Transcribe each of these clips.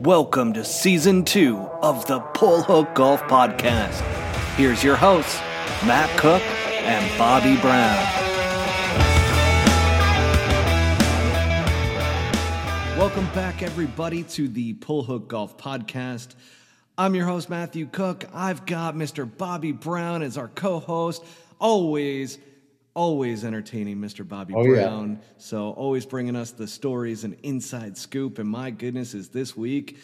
Welcome to season two of the Pull Hook Golf Podcast. Here's your hosts, Matt Cook and Bobby Brown. Welcome back, everybody, to the Pull Hook Golf Podcast. I'm your host, Matthew Cook. I've got Mr. Bobby Brown as our co host. Always always entertaining Mr. Bobby Oh, yeah. Brown. So always bringing us the stories and inside scoop. And my goodness, is this week.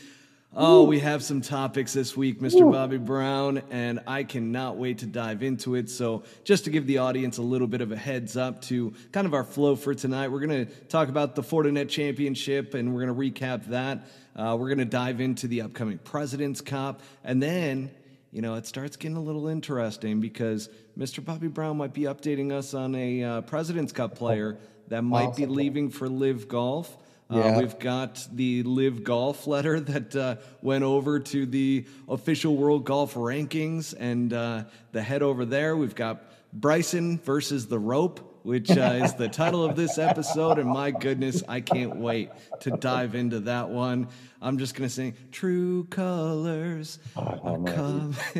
Oh, we have some topics this week, Mr. Bobby Brown, and I cannot wait to dive into it. So, just to give the audience a little bit of a heads up to kind of our flow for tonight, we're going to talk about the Fortinet Championship and we're going to recap that. Uh, we're going to dive into the upcoming President's Cup, and then you know, it starts getting a little interesting because Mr. Bobby Brown might be updating us on a uh, President's Cup player that might be leaving for LIV Golf. Uh, Yeah. We've got the LIV Golf letter that uh, went over to the official World Golf rankings, and uh, the head over there, we've got Bryson versus the rope, which uh, is the title of this episode. And my goodness, I can't wait to dive into that one. I'm just going to sing True Colors. are coming."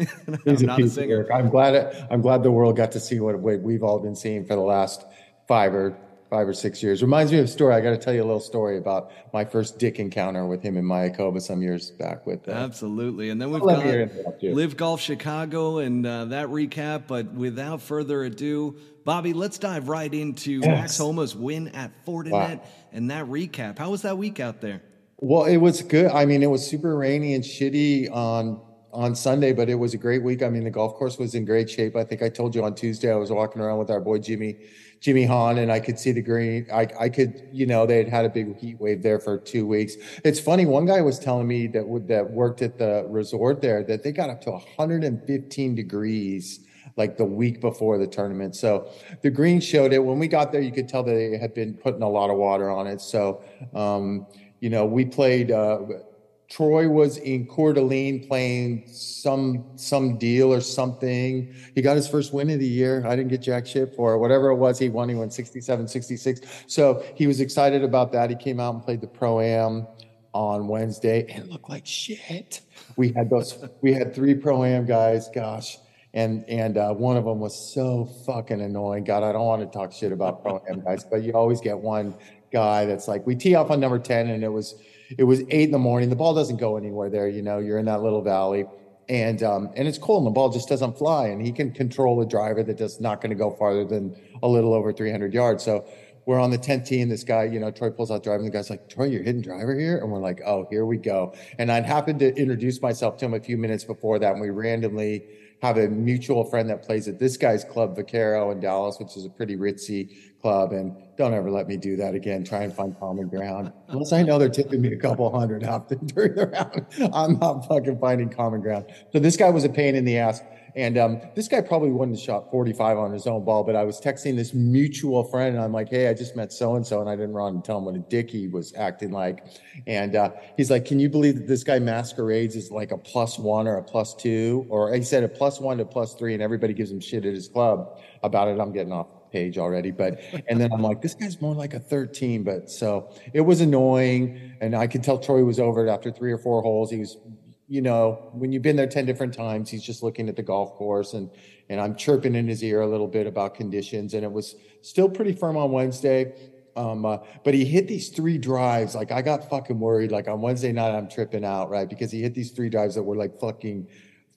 He's I'm a not a of singer. work. I'm glad. it, I'm glad the world got to see what we- we've all been seeing for the last five or five or six years. Reminds me of a story. I got to tell you a little story about my first dick encounter with him in Mayakoba some years back. With uh, Absolutely. And then we've got. LIV Golf Chicago and uh, that recap. But without further ado, Bobby, let's dive right into Max Homa's win at Fortinet Wow. and that recap. How was that week out there? Well, it was good. I mean, it was super rainy and shitty on on Sunday, but it was a great week. I mean, the golf course was in great shape. I think I told you on Tuesday I was walking around with our boy Jimmy Jimmy Hahn, and I could see the green. I I could, you know, they had had a big heat wave there for two weeks. It's funny. One guy was telling me that would that worked at the resort there that they got up to 115 degrees like the week before the tournament. So the green showed it. When we got there, you could tell they had been putting a lot of water on it. So, um, you know, we played. Uh, Troy was in Coeur d'Alene playing some some deal or something. He got his first win of the year. I didn't get jack shit for it. Whatever it was, he won. He won 67, 66. So he was excited about that. He came out and played the pro am on Wednesday and looked like shit. We had those. We had three pro am guys. Gosh. And and uh, one of them was so fucking annoying. God, I don't want to talk shit about pro am guys, but you always get one guy that's like, we tee off on number ten, and it was it was eight in the morning. The ball doesn't go anywhere there. You know, you're in that little valley, and um, and it's cold, and the ball just doesn't fly. And he can control a driver that does not going to go farther than a little over 300 yards. So we're on the 10th tee, and this guy, you know, Troy pulls out driving. The guy's like, Troy, you're hitting driver here, and we're like, oh, here we go. And I'd happened to introduce myself to him a few minutes before that, and we randomly have a mutual friend that plays at this guy's club, Vaquero in Dallas, which is a pretty ritzy club. And don't ever let me do that again. Try and find common ground. Unless I know they're tipping me a couple hundred after during the round, I'm not fucking finding common ground. So this guy was a pain in the ass. And um, this guy probably wouldn't have shot 45 on his own ball, but I was texting this mutual friend, and I'm like, "Hey, I just met so and so," and I didn't run and tell him what a dick he was acting like. And uh, he's like, "Can you believe that this guy masquerades as like a plus one or a plus two, or he said a plus one to plus three, and everybody gives him shit at his club about it." I'm getting off page already, but and then I'm like, this guy's more like a 13. But so it was annoying, and I could tell Troy was over it after three or four holes. He was you know, when you've been there 10 different times, he's just looking at the golf course and, and I'm chirping in his ear a little bit about conditions. And it was still pretty firm on Wednesday. Um, uh, but he hit these three drives. Like I got fucking worried. Like on Wednesday night, I'm tripping out, right? Because he hit these three drives that were like fucking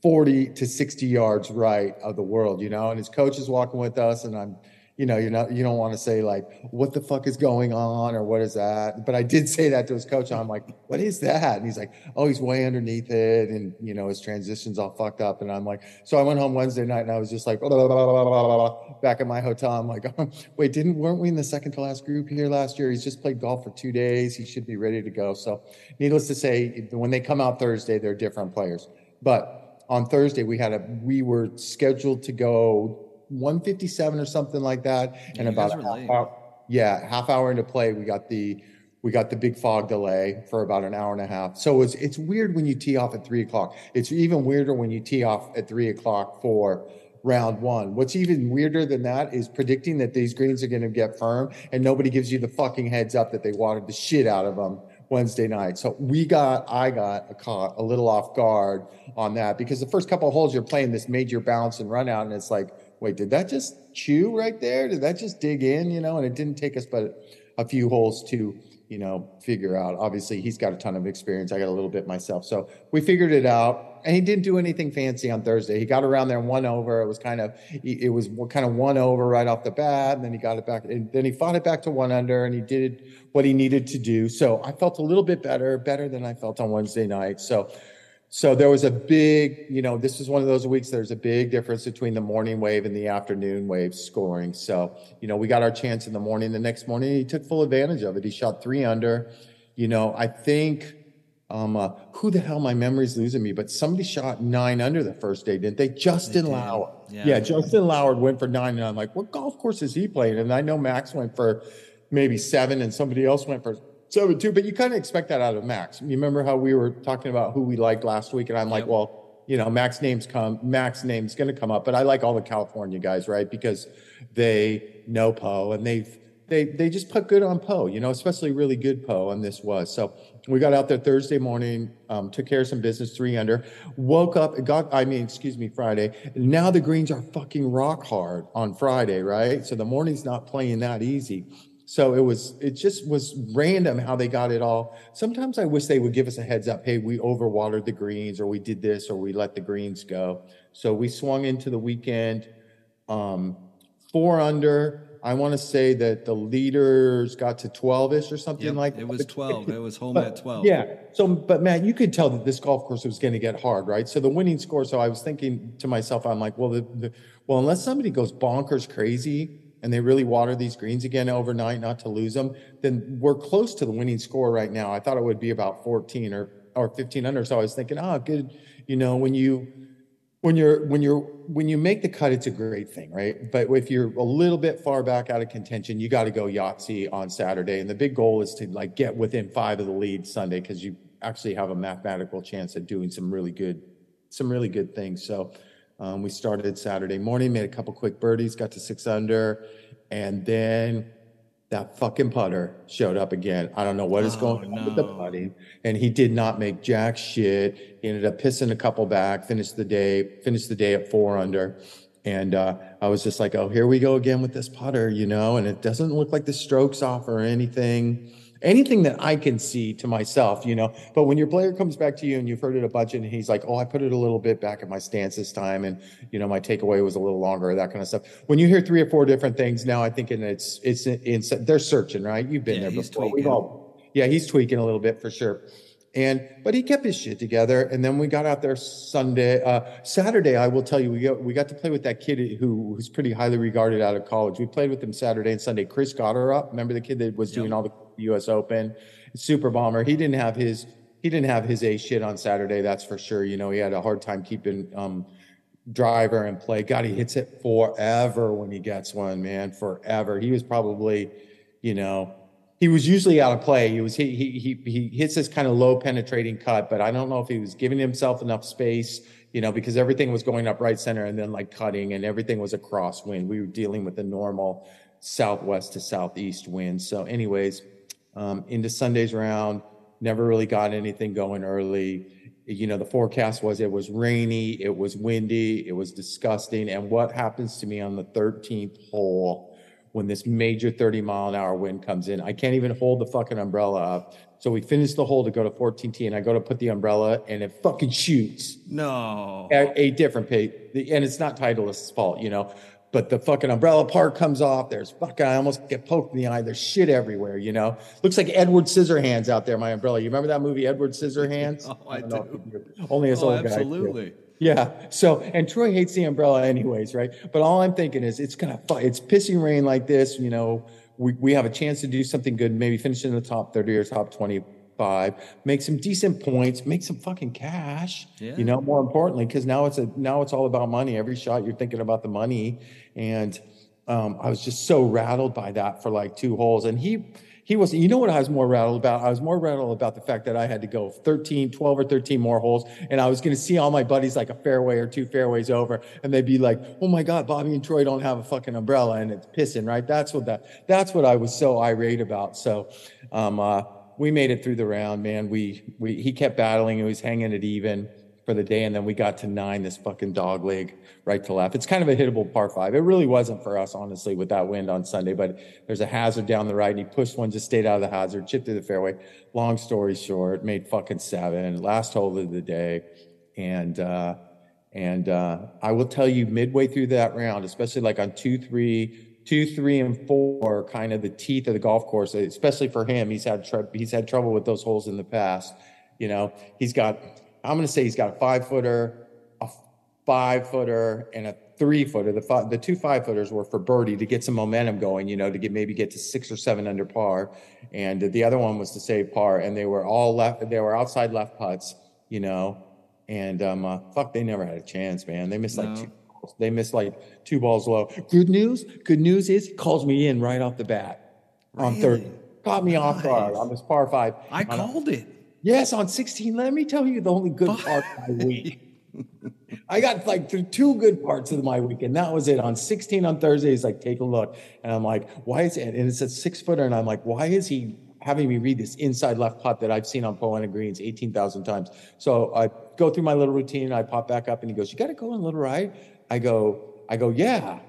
40 to 60 yards right of the world, you know, and his coach is walking with us and I'm, you know, you're not, you don't want to say like, what the fuck is going on or what is that? But I did say that to his coach. I'm like, what is that? And he's like, oh, he's way underneath it. And, you know, his transition's all fucked up. And I'm like, so I went home Wednesday night and I was just like, blah, blah, blah, back at my hotel. I'm like, wait, didn't, weren't we in the second to last group here last year? He's just played golf for two days. He should be ready to go. So needless to say, when they come out Thursday, they're different players. But on Thursday, we had a, we were scheduled to go 157 or something like that. Yeah, and about guys a were half hour, yeah, half hour into play, we got the we got the big fog delay for about an hour and a half. So it's it's weird when you tee off at three o'clock. It's even weirder when you tee off at three o'clock for round one. What's even weirder than that is predicting that these greens are going to get firm and nobody gives you the fucking heads up that they watered the shit out of them Wednesday night. So we got, I got a caught a little off guard on that because the first couple of holes you're playing this major bounce and run out, and it's like, wait, did that just chew right there? Did that just dig in? You know, and it didn't take us but a few holes to you know, figure out. Obviously, he's got a ton of experience. I got a little bit myself. So we figured it out. And he didn't do anything fancy on Thursday. He got around there and one over. It was kind of, it was kind of one over right off the bat. And then he got it back. And then he fought it back to one under and he did what he needed to do. So I felt a little bit better, better than I felt on Wednesday night. So so there was a big, you know, this was one of those weeks there's a big difference between the morning wave and the afternoon wave scoring. So, you know, we got our chance in the morning. The next morning, he took full advantage of it. He shot three under. You know, I think, um, uh, who the hell, my memory's losing me, but somebody shot nine under the first day, didn't they? Justin they Lower. Yeah. yeah, Justin Lower went for nine. And I'm like, what golf course is he playing? And I know Max went for maybe seven and somebody else went for so too, but you kind of expect that out of Max. You remember how we were talking about who we liked last week, and I'm like, well, you know, Max names come, Max name's going to come up, but I like all the California guys, right? Because they know Poa and they've they they just put good on Poa, you know, especially really good Poa, and this was. So we got out there Thursday morning, um, took care of some business, three under, woke up, got I mean, excuse me, Friday. Now the greens are fucking rock hard on Friday, right? So the morning's not playing that easy. So it was, it just was random how they got it all. Sometimes I wish they would give us a heads up. Hey, we overwatered the greens or we did this or we let the greens go. So we swung into the weekend, um, four under. I want to say that the leaders got to 12 ish or something yep, like that. It was 12. It was home but, at 12. Yeah. So, but Matt, you could tell that this golf course was going to get hard, right? So the winning score. So I was thinking to myself, I'm like, well, the, the well, unless somebody goes bonkers crazy, and they really water these greens again overnight not to lose them, then we're close to the winning score right now. I thought it would be about 14 or or 15 under. So I was thinking, oh, good. You know, when you when you're when you're when you make the cut, it's a great thing, right? But if you're a little bit far back out of contention, you got to go Yahtzee on Saturday, and the big goal is to like get within five of the lead Sunday because you actually have a mathematical chance at doing some really good some really good things. So um, we started Saturday morning, made a couple quick birdies, got to six under, and then that fucking putter showed up again. I don't know what is oh, going on with the putting, and he did not make jack shit. He ended up pissing a couple back, finished the day, finished the day at four under. And uh, I was just like, oh, here we go again with this putter, you know, and it doesn't look like the strokes off or anything anything that I can see to myself, you know. But when your player comes back to you and you've heard it a bunch and he's like, oh, I put it a little bit back at my stance this time and, you know, my takeaway was a little longer, that kind of stuff. When you hear three or four different things now, I think it's, it's, it's, they're searching, right? You've been yeah, there before. We've all, yeah, he's tweaking a little bit for sure. And, but he kept his shit together. And then we got out there Sunday, uh, Saturday, I will tell you, we got, we got to play with that kid who who's pretty highly regarded out of college. We played with him Saturday and Sunday. Chris Gotterup. Remember the kid that was doing all the U.S. Open, super bomber. He didn't have his he didn't have his A shit on Saturday. That's for sure. You know, he had a hard time keeping um, driver and play. God, he hits it forever when he gets one, man, forever. He was probably, you know, he was usually out of play. He was he he he, he hits this kind of low penetrating cut, but I don't know if he was giving himself enough space. You know, because everything was going up right center and then like cutting and everything was a crosswind. We were dealing with the normal southwest to southeast wind. So, anyways, um, into Sunday's round. Never really got anything going early. You know, the forecast was it was rainy, it was windy, it was disgusting. And what happens to me on the 13th hole when this major 30 mile an hour wind comes in? I can't even hold the fucking umbrella up. So we finish the hole to go to 14T, and I go to put the umbrella, and it fucking shoots. No. A, a different page. And it's not Titleist's fault, you know but the fucking umbrella part comes off. There's fucking, I almost get poked in the eye. There's shit everywhere, you know? Looks like Edward Scissorhands out there, my umbrella. You remember that movie, Edward Scissorhands? oh, I, I do. Only as oh, old guy. Absolutely. Yeah. So, and Troy hates the umbrella anyways, right? But all I'm thinking is it's gonna, it's pissing rain like this, you know, we, we have a chance to do something good, maybe finish in the top 30 or top 25, make some decent points, make some fucking cash. Yeah. You know, more importantly, because now it's a now it's all about money. Every shot you're thinking about the money, and um, I was just so rattled by that for like two holes. And he he was you know what I was more rattled about? I was more rattled about the fact that I had to go 13, 12 or 13 more holes. And I was going to see all my buddies like a fairway or two fairways over. And they'd be like, oh my God, Bobby and Troy don't have a fucking umbrella and it's pissing, right? That's what that, that's what I was so irate about. So, um, uh, we made it through the round, man. We we he kept battling. He was hanging it even for the day, and then we got to nine. This fucking dog leg right to left. It's kind of a hittable par five. It really wasn't for us, honestly, with that wind on Sunday. But there's a hazard down the right, and he pushed one, just stayed out of the hazard, chipped through the fairway. Long story short, made fucking seven. Last hole of the day, and. uh and uh, I will tell you, midway through that round, especially like on two, three, two, three, and four, kind of the teeth of the golf course. Especially for him, he's had tr- he's had trouble with those holes in the past. You know, he's got. I'm going to say he's got a five footer, a five footer, and a three footer. The five, the two five footers were for birdie to get some momentum going. You know, to get maybe get to six or seven under par, and the other one was to save par. And they were all left. They were outside left putts. You know, and um, uh, fuck, they never had a chance, man. They missed like two. Balls. They missed like two balls low. Good news. Good news is he calls me in right off the bat on Really? third. Caught me off guard on this par five. I On a- called it. Yes, on 16. Let me tell you the only good part of my week. I got like th- two good parts of my week, and that was it. On 16 on Thursday, he's like, take a look. And I'm like, why is it? And it's a six footer. And I'm like, why is he having me read this inside left putt that I've seen on Poa annua Greens 18,000 times? So I go through my little routine and I pop back up and he goes, You got to go in a little right. I go, I go, yeah.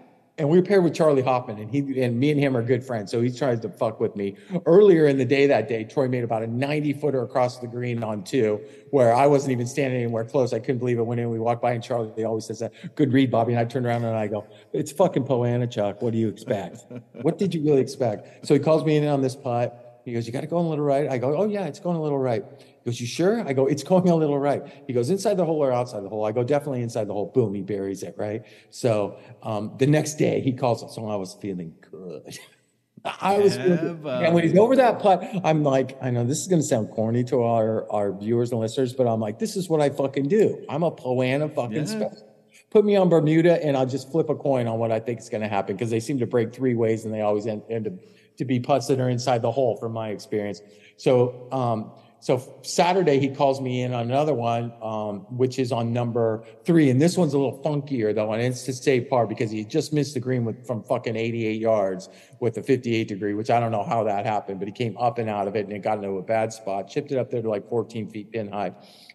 And we were paired with Charley Hoffman, and he and me and him are good friends. So he tries to fuck with me. Earlier in the day that day, Troy made about a 90 footer across the green on two, where I wasn't even standing anywhere close. I couldn't believe it. Went in we walked by, and Charlie always says that, "Good read, Bobby." And I turned around and I go, "It's fucking Poa annua, Chuck. What do you expect? what did you really expect?" So he calls me in on this putt. He goes, "You got to go a little right." I go, "Oh yeah, it's going a little right." He goes, "You sure?" I go, "It's going a little right." He goes, "Inside the hole or outside the hole?" I go, "Definitely inside the hole." Boom, he buries it right. So um, the next day he calls us, so I was feeling good. I was, feeling. Yeah, and when he's over that putt, I'm like, I know this is going to sound corny to our our viewers and listeners, but I'm like, this is what I fucking do. I'm a Poa annua fucking Yeah. special. Put me on Bermuda, and I'll just flip a coin on what I think is going to happen because they seem to break three ways, and they always end, end up to be putts that are inside the hole, from my experience. So, um, so Saturday he calls me in on another one, um, which is on number three, and this one's a little funkier though, and it's to save par because he just missed the green with from fucking 88 yards with a 58 degree, which I don't know how that happened, but he came up and out of it, and it got into a bad spot, chipped it up there to like 14 feet pin high.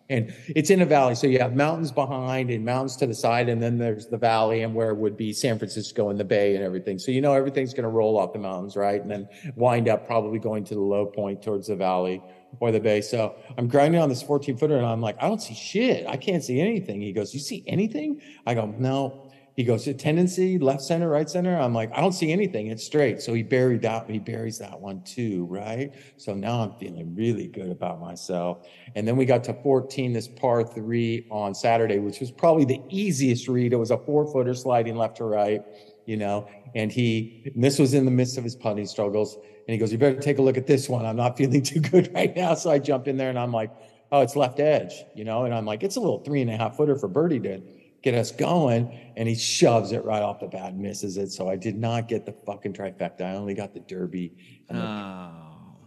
And it's in a valley. So you have mountains behind and mountains to the side, and then there's the valley and where would be San Francisco and the bay and everything. So you know everything's going to roll off the mountains, right? And then wind up probably going to the low point towards the valley or the bay. So I'm grinding on this 14 footer and I'm like, I don't see shit. I can't see anything. He goes, You see anything? I go, No. He goes, tendency, left center, right center. I'm like, I don't see anything. It's straight. So he buried that. He buries that one too, right? So now I'm feeling really good about myself. And then we got to 14, this par three on Saturday, which was probably the easiest read. It was a four footer sliding left to right, you know. And he, and this was in the midst of his putting struggles. And he goes, You better take a look at this one. I'm not feeling too good right now. So I jump in there and I'm like, Oh, it's left edge, you know. And I'm like, It's a little three and a half footer for birdie to get us going. And he shoves it right off the bat, and misses it. So I did not get the fucking trifecta. I only got the derby. and Oh.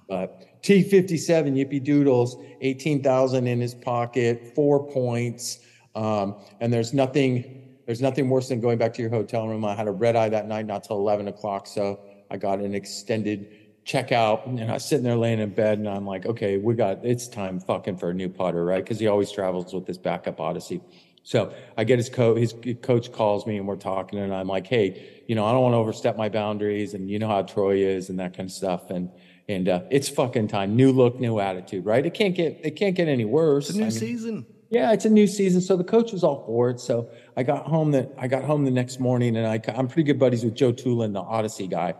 but T57, Yippee Doodles, 18,000 in his pocket, four points. Um, and there's nothing, there's nothing worse than going back to your hotel room. I had a red eye that night, not till 11 o'clock. So I got an extended checkout and I was sitting there laying in bed and I'm like, okay, we got, it's time fucking for a new putter, right? Cause he always travels with this backup Odyssey. So I get his coach, his coach calls me and we're talking and I'm like, Hey, you know, I don't want to overstep my boundaries and you know how Troy is and that kind of stuff. And, and, uh, it's fucking time. New look, new attitude, right? It can't get, it can't get any worse. It's a new I mean, season. Yeah, it's a new season, so the coach was all for it. So I got home that I got home the next morning, and I, I'm pretty good buddies with Joe Toulon, the Odyssey guy,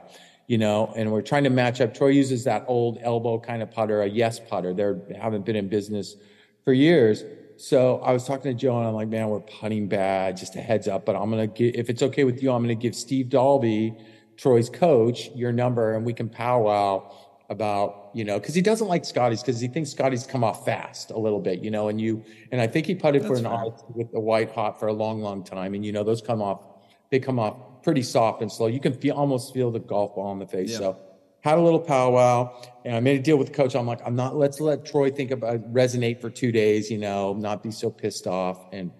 you know. And we're trying to match up. Troy uses that old elbow kind of putter, a yes putter. They haven't been in business for years. So I was talking to Joe, and I'm like, man, we're putting bad. Just a heads up, but I'm gonna give, if it's okay with you, I'm gonna give Steve Dalby, Troy's coach, your number, and we can powwow about you know because he doesn't like Scotty's because he thinks Scotty's come off fast a little bit, you know. And you and I think he putted for an. Odyssey with the white hot for a long, long time, and you know those come off they come off pretty soft and slow. You can feel almost feel the golf ball in the face. Yeah. So had a little powwow and I made a deal with the coach. I'm like, I'm not let's let Troy think about resonate for two days, you know, not be so pissed off. And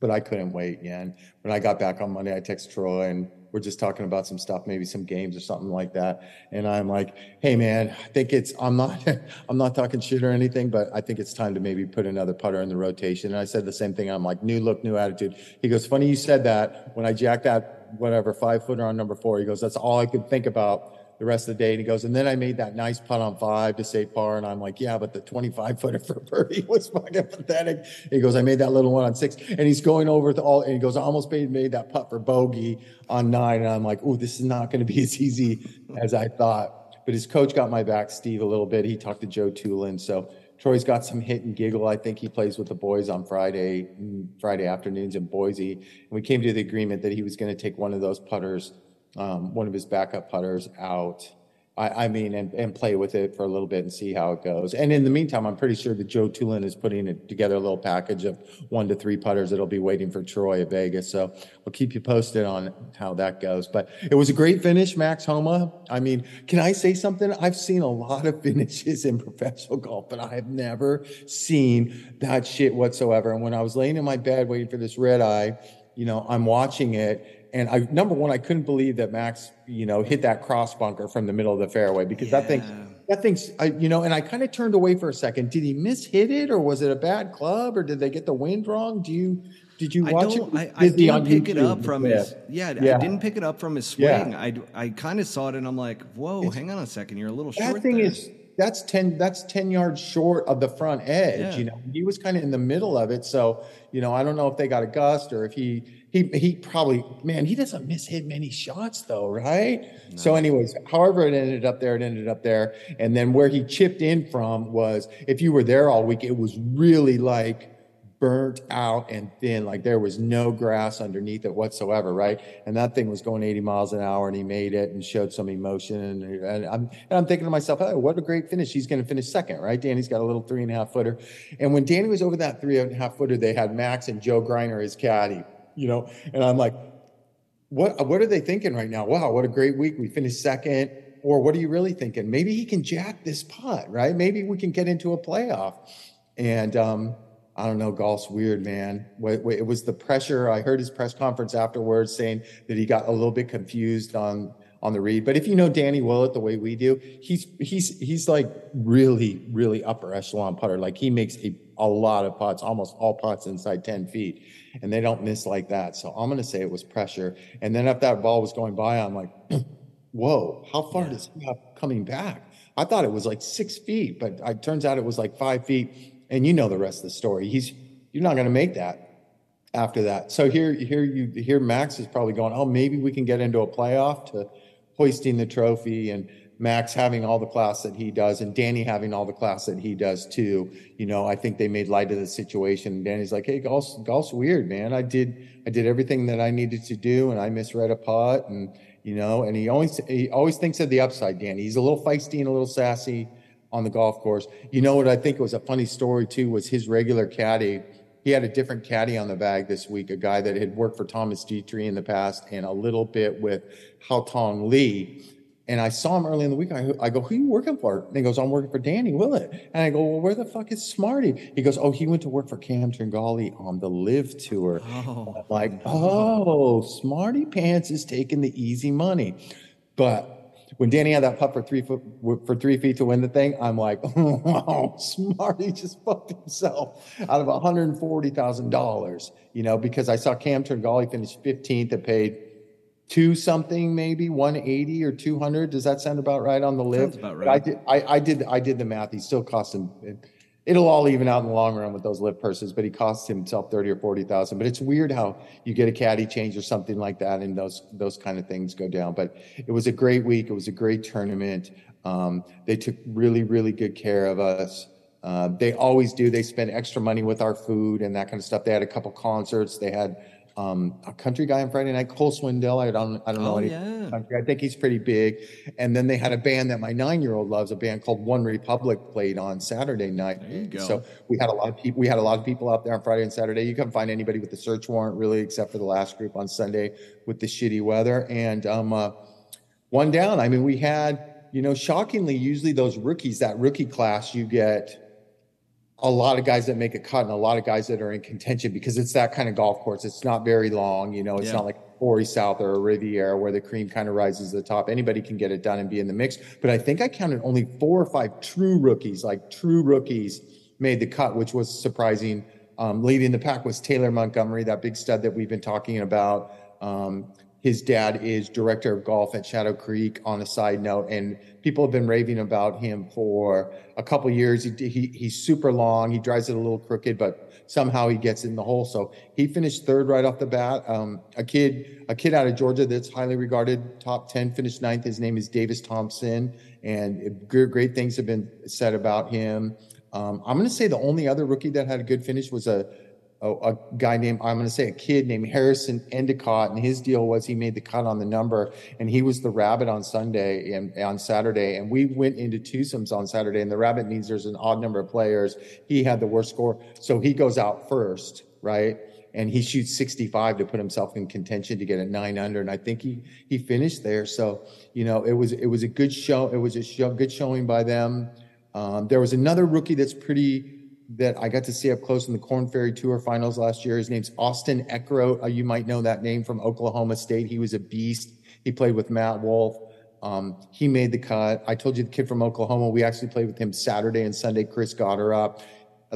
but I couldn't wait. Yeah. And when I got back on Monday, I texted Troy and we're just talking about some stuff, maybe some games or something like that. And I'm like, hey man, I think it's I'm not I'm not talking shit or anything, but I think it's time to maybe put another putter in the rotation. And I said the same thing. I'm like, new look, new attitude. He goes, funny you said that. When I jacked that whatever five footer on number four, he goes, that's all I could think about the rest of the day. And he goes, and then I made that nice putt on five to save par. And I'm like, yeah, but the 25 footer for birdie was fucking pathetic. He goes, I made that little one on six. And he's going over the all, and he goes, I almost made, made that putt for bogey on nine. And I'm like, oh, this is not going to be as easy as I thought. But his coach got my back, Steve, a little bit. He talked to Joe Toulon. So Troy's got some hit and giggle. I think he plays with the boys on Friday, mm, Friday afternoons in Boise. And we came to the agreement that he was going to take one of those putters um, one of his backup putters out. I, I mean, and, and play with it for a little bit and see how it goes. And in the meantime, I'm pretty sure that Joe Toulon is putting it together a little package of one to three putters that'll be waiting for Troy at Vegas. So we'll keep you posted on how that goes. But it was a great finish, Max Homa. I mean, can I say something? I've seen a lot of finishes in professional golf, but I have never seen that shit whatsoever. And when I was laying in my bed waiting for this red eye, you know, I'm watching it and I number one, I couldn't believe that Max, you know, hit that cross bunker from the middle of the fairway because yeah. that thing, that thing's, I, you know, and I kind of turned away for a second. Did he miss hit it, or was it a bad club, or did they get the wind wrong? Do you? Did you watch I it? I, I didn't pick YouTube. it up from his. Yeah, yeah, I didn't pick it up from his swing. Yeah. I I kind of saw it and I'm like, whoa, it's, hang on a second, you're a little short. That thing there. is that's 10 that's 10 yards short of the front edge yeah. you know he was kind of in the middle of it so you know i don't know if they got a gust or if he he he probably man he doesn't miss hit many shots though right no. so anyways however it ended up there it ended up there and then where he chipped in from was if you were there all week it was really like burnt out and thin like there was no grass underneath it whatsoever right and that thing was going 80 miles an hour and he made it and showed some emotion and, and i'm and i'm thinking to myself what a great finish he's going to finish second right danny's got a little three and a half footer and when danny was over that three and a half footer they had max and joe greiner his caddy you know, and I'm like, what what are they thinking right now? Wow, what a great week. We finished second. Or what are you really thinking? Maybe he can jack this putt, right? Maybe we can get into a playoff. And um, I don't know, golf's weird, man. It was the pressure. I heard his press conference afterwards saying that he got a little bit confused on on the read. But if you know Danny Willett the way we do, he's he's he's like really really upper echelon putter. Like he makes a a lot of putts, almost all putts inside 10 feet, and they don't miss like that. So I'm going to say it was pressure. And then if that ball was going by, I'm like, whoa, how far yeah. does he have coming back? I thought it was like six feet, but it turns out it was like five feet. And you know the rest of the story. He's you're not going to make that after that. So here, here you here Max is probably going, oh, maybe we can get into a playoff to hoisting the trophy and Max having all the class that he does and Danny having all the class that he does too. You know, I think they made light of the situation. Danny's like, Hey, golf's, golf's weird, man. I did, I did everything that I needed to do and I misread a putt and, you know, and he always, he always thinks of the upside, Danny. He's a little feisty and a little sassy on the golf course. You know what I think was a funny story too was his regular caddy. He had a different caddy on the bag this week, a guy that had worked for Thomas Detry in the past and a little bit with Haotong Li. and I saw him early in the week. I, I go, who are you working for? And he goes, I'm working for Danny Willett. And I go, well, where the fuck is Smarty? He goes, oh, he went to work for Cam Tringale on the LIV tour. Oh, like, oh, Smarty Pants is taking the easy money. But when Danny had that putt for three foot for three feet to win the thing, I'm like, oh, wow, Smarty just fucked himself. Out of $140,000, you know, because I saw Cam Tringale finish 15th and paid two something maybe 180 or 200 does that sound about right on the LIV Sounds about right. I did I, I, did I did the math. He still cost him uh, it'll all even out in the long run with those LIV purses but he costs himself 30 or 40 thousand. But it's weird how you get a caddy change or something like that and those those kind of things go down. But it was a great week. It was a great tournament. Um, they took really really good care of us. Uh, they always do. They spend extra money with our food and that kind of stuff. They had a couple concerts. They had um, a country guy on Friday night, Cole Swindell. I don't, I don't know oh, any yeah. country. I think he's pretty big. And then they had a band that my nine-year-old loves, a band called One Republic, played on Saturday night. There you go. So we had a lot of people. We had a lot of people out there on Friday and Saturday. You couldn't find anybody with the search warrant really, except for the last group on Sunday with the shitty weather. And um, uh, one down. I mean, we had, you know, shockingly, usually those rookies, that rookie class, you get a lot of guys that make a cut and a lot of guys that are in contention because it's that kind of golf course. It's not very long, you know, it's yeah. not like Torrey South or a Riviera where the cream kind of rises to the top. Anybody can get it done and be in the mix. But I think I counted only four or five true rookies, like true rookies made the cut, which was surprising. Um, leading the pack was Taylor Montgomery, that big stud that we've been talking about. Um, his dad is director of golf at Shadow Creek on a side note, and people have been raving about him for a couple years. He, he, he's super long. He drives it a little crooked, but somehow he gets in the hole. So he finished third right off the bat. Um, a kid, a kid out of Georgia that's highly regarded, top 10, finished ninth. His name is Davis Thompson, and great things have been said about him. Um, I'm going to say the only other rookie that had a good finish was a a, a, guy named I'm going to say a kid named Harrison Endicott, and his deal was he made the cut on the number, and he was the rabbit on Sunday and on Saturday, and we went into twosomes on Saturday, and the rabbit means there's an odd number of players. He had the worst score, so he goes out first, right? And he shoots 65 to put himself in contention to get a nine under, and I think he he finished there. So you know it was it was a good show. It was a show, good showing by them. Um, there was another rookie that's pretty that I got to see up close in the Corn Ferry Tour finals last year. His name's Austin Eckroat. Uh, you might know that name from Oklahoma State. He was a beast. He played with Matt Wolff. Um, he made the cut. I told you the kid from Oklahoma. We actually played with him Saturday and Sunday. Chris Gotterup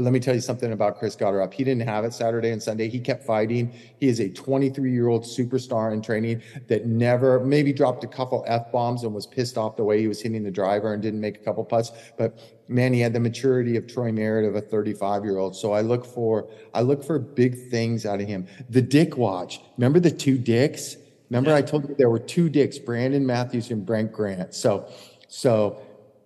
let me tell you something about Chris Gotterup. He didn't have it Saturday and Sunday. He kept fighting. He is a 23 year old superstar in training that never, maybe dropped a couple F bombs and was pissed off the way he was hitting the driver and didn't make a couple putts. But man, he had the maturity of Troy Merritt of a 35 year old. So I look for, I look for big things out of him. The Dick Watch. Remember the two dicks? Remember I told you there were two dicks, Brandon Matthews and Brent Grant. So, so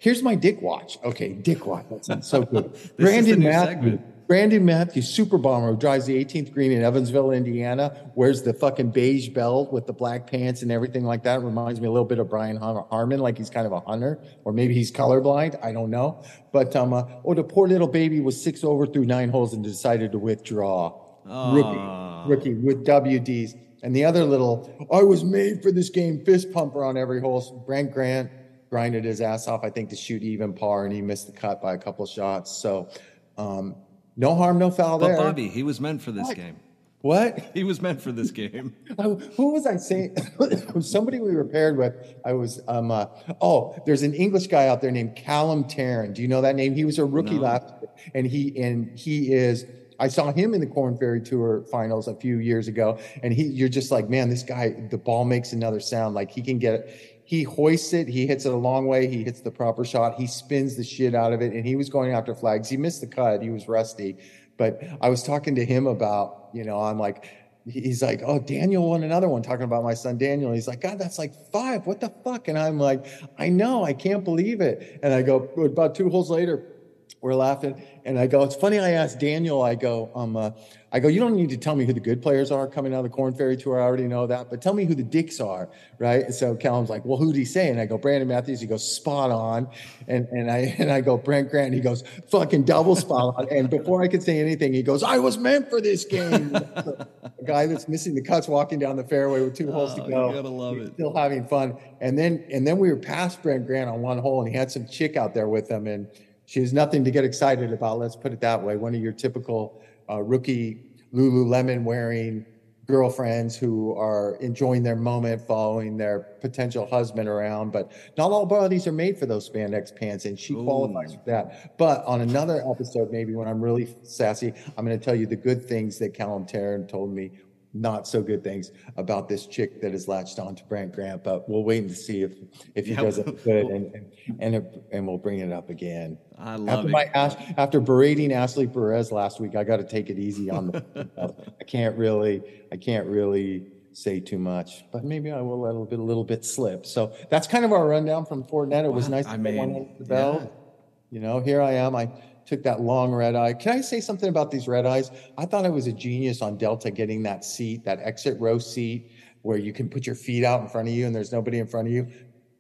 Here's my dick watch. Okay, dick watch. That sounds so good. Brandon Matthews. Brandon Matthews, super bomber, who drives the 18th green in Evansville, Indiana, wears the fucking beige belt with the black pants and everything like that. Reminds me a little bit of Brian Harman, like he's kind of a hunter, or maybe he's colorblind. I don't know. But um, uh, oh, the poor little baby was six over through nine holes and decided to withdraw. Rookie, rookie with WDs. And the other little, I was made for this game, fist pumper on every hole. Brent Grant, grinded his ass off, I think, to shoot even par, and he missed the cut by a couple shots. So, um, no harm, no foul but there. Bobby, he was meant for this what? game. What? He was meant for this game. Who was I saying? Somebody we were paired with. I was, um, uh, oh, there's an English guy out there named Callum Tarren. Do you know that name? He was a rookie no. last year, and he and he is. I saw him in the Corn Ferry Tour finals a few years ago, and he, you're just like, man, this guy, the ball makes another sound. Like he can get he hoists it, he hits it a long way, he hits the proper shot, he spins the shit out of it, and he was going after flags. He missed the cut, he was rusty. But I was talking to him about, you know, I'm like, he's like, oh, Daniel won another one, talking about my son Daniel. He's like, God, that's like five. What the fuck? And I'm like, I know, I can't believe it. And I go, about two holes later, we're laughing. And I go, it's funny. I asked Daniel, I go, um, uh, I go, you don't need to tell me who the good players are coming out of the Corn Ferry Tour. I already know that, but tell me who the dicks are, right? And so Callum's like, well, who'd he say? And I go, Brandon Matthews. He goes, spot on. And and I and I go, Brent Grant. He goes, fucking double spot on. And before I could say anything, he goes, I was meant for this game. a guy that's missing the cuts, walking down the fairway with two holes oh, to go. You gotta love it. Still having fun. And then and then we were past Brent Grant on one hole, and he had some chick out there with him, and she has nothing to get excited about. Let's put it that way. One of your typical uh, rookie Lululemon wearing girlfriends who are enjoying their moment following their potential husband around. But not all bodies are made for those spandex pants, and she Ooh. qualifies for that. But on another episode, maybe when I'm really sassy, I'm going to tell you the good things that Callum Tarren told me not so good things about this chick that has latched on to Brent Grant, but we'll wait and see if if he does it good, and and and, and, we'll bring it up again. I love after it. My after berating Ashley Perez last week, I got to take it easy on the. I can't really, I can't really say too much, but maybe I will let a little bit, a little bit slip. So that's kind of our rundown from Fortinet. It was nice I mean, one the bell. Yeah. You know, here I am. I took that long red eye. Can I say something about these red eyes? I thought I was a genius on Delta getting that seat, that exit row seat where you can put your feet out in front of you and there's nobody in front of you.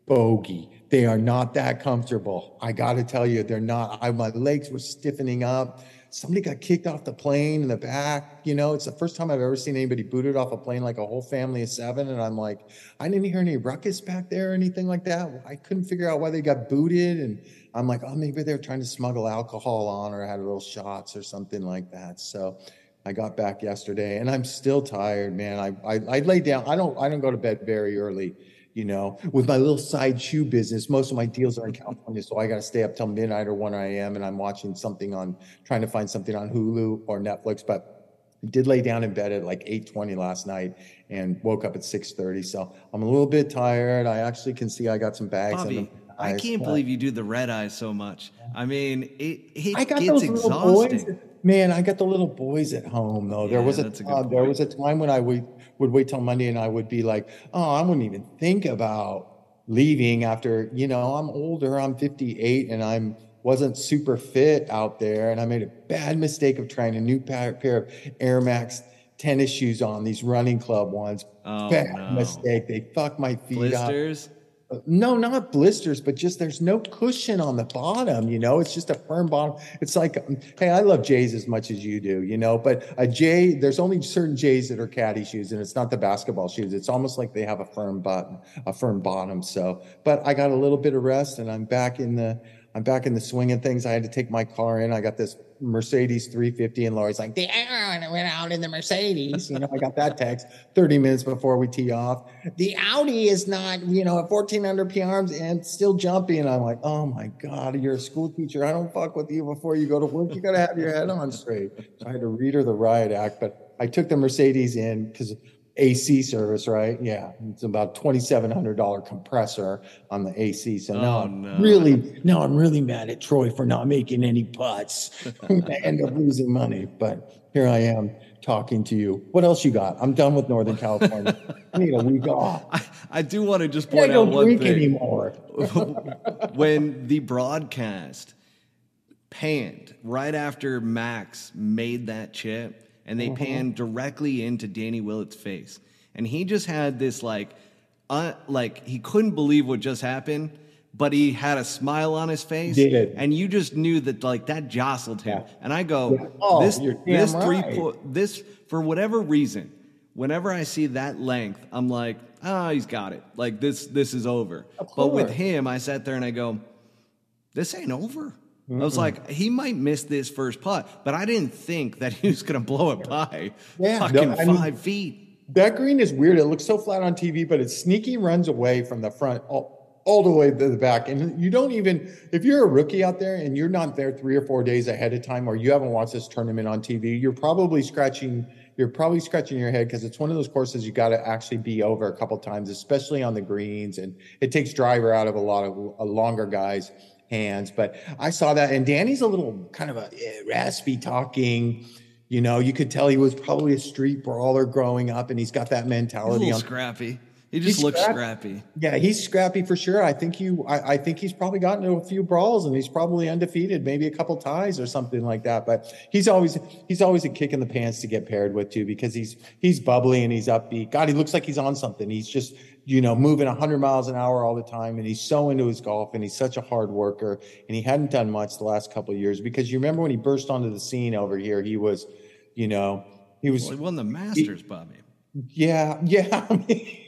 Bogey. They are not that comfortable. I got to tell you, they're not. I, my legs were stiffening up. Somebody got kicked off the plane in the back. You know, it's the first time I've ever seen anybody booted off a plane like a whole family of seven. And I'm like, I didn't hear any ruckus back there or anything like that. I couldn't figure out why they got booted. And I'm like, oh, maybe they're trying to smuggle alcohol on or had little shots or something like that. So I got back yesterday, and I'm still tired, man. I, I I lay down. I don't I don't go to bed very early you know, with my little side shoe business, most of my deals are in California, so I got to stay up till midnight or 1 a.m. and I'm watching something on, trying to find something on Hulu or Netflix. But I did lay down in bed at like 8:20 last night and woke up at 6:30. So I'm a little bit tired. I actually can see I got some bags. Bobby, I can't believe you do the red eye so much. I mean, it, it I got gets those little exhausting. boys. Man, I got the little boys at home though. there was a, a uh, there was a time when I would would wait till Monday and I would be like, oh, I wouldn't even think about leaving after you know I'm older. I'm 58 and I'm wasn't super fit out there, and I made a bad mistake of trying a new pair, pair of Air Max tennis shoes on these running club ones. Oh, bad no. mistake. They fucked my feet up. No, not blisters, but just there's no cushion on the bottom, you know? It's just a firm bottom. It's like, um, hey, I love J's as much as you do, you know? But a J, there's only certain J's that are caddy shoes, and it's not the basketball shoes. It's almost like they have a firm button, a firm bottom. So, but I got a little bit of rest and I'm back in the, I'm back in the swing of things. I had to take my car in. I got this Mercedes 350, and Lori's like, the Aaron went out in the Mercedes. You know, I got that text 30 minutes before we tee off. The Audi is not, you know, at 1400 PRs and still jumpy. And I'm like, oh my God, you're a school teacher. I don't fuck with you before you go to work. You got to have your head on straight. So I had to read her the riot act, but I took the Mercedes in because AC service, right? Yeah, it's about twenty seven hundred dollar compressor on the AC. So oh, now Oh, I'm no. really now I'm really mad at Troy for not making any putts. I end up losing money, but here I am talking to you. What else you got? I'm done with Northern California. I need a week off. I, I do want to just I point out don't one drink thing. anymore. when the broadcast panned right after Max made that chip, and they panned directly into Danny Willett's face, and he just had this like, uh, like he couldn't believe what just happened. But he had a smile on his face, Did. and you just knew that like that jostled him. Yeah. And I go, Yeah. Oh, this, this three, right. po- this for whatever reason, whenever I see that length, I'm like, ah, he's got it. Like this, this is over. But with him, I sat there and I go, this ain't over. I was like, he might miss this first putt, but I didn't think that he was going to blow it by Yeah, no, fucking mean- five feet. That green is weird. It looks so flat on TV, but it sneaky runs away from the front all, all the way to the back. And you don't even, if you're a rookie out there and you're not there three or four days ahead of time, or you haven't watched this tournament on TV, you're probably scratching, you're probably scratching your head because it's one of those courses you got to actually be over a couple times, especially on the greens. And it takes driver out of a lot of uh, longer guys' hands. But I saw that, and Danny's a little kind of a eh, raspy talking. You know, you could tell he was probably a street brawler growing up, and he's got that He's a mentality. little On, scrappy. He just He's looks scrappy. scrappy. yeah, he's scrappy for sure. I think you, I, I think he's probably gotten into a few brawls, and he's probably undefeated, maybe a couple ties or something like that. But he's always, he's always a kick in the pants to get paired with too, because he's he's bubbly and he's upbeat. God, he looks like he's on something. He's just, you know, moving 100 miles an hour all the time, and he's so into his golf, and he's such a hard worker. And he hadn't done much the last couple of years because you remember when he burst onto the scene over here, he was, you know, he was Well, he won the Masters, Bobby. yeah, yeah. I mean,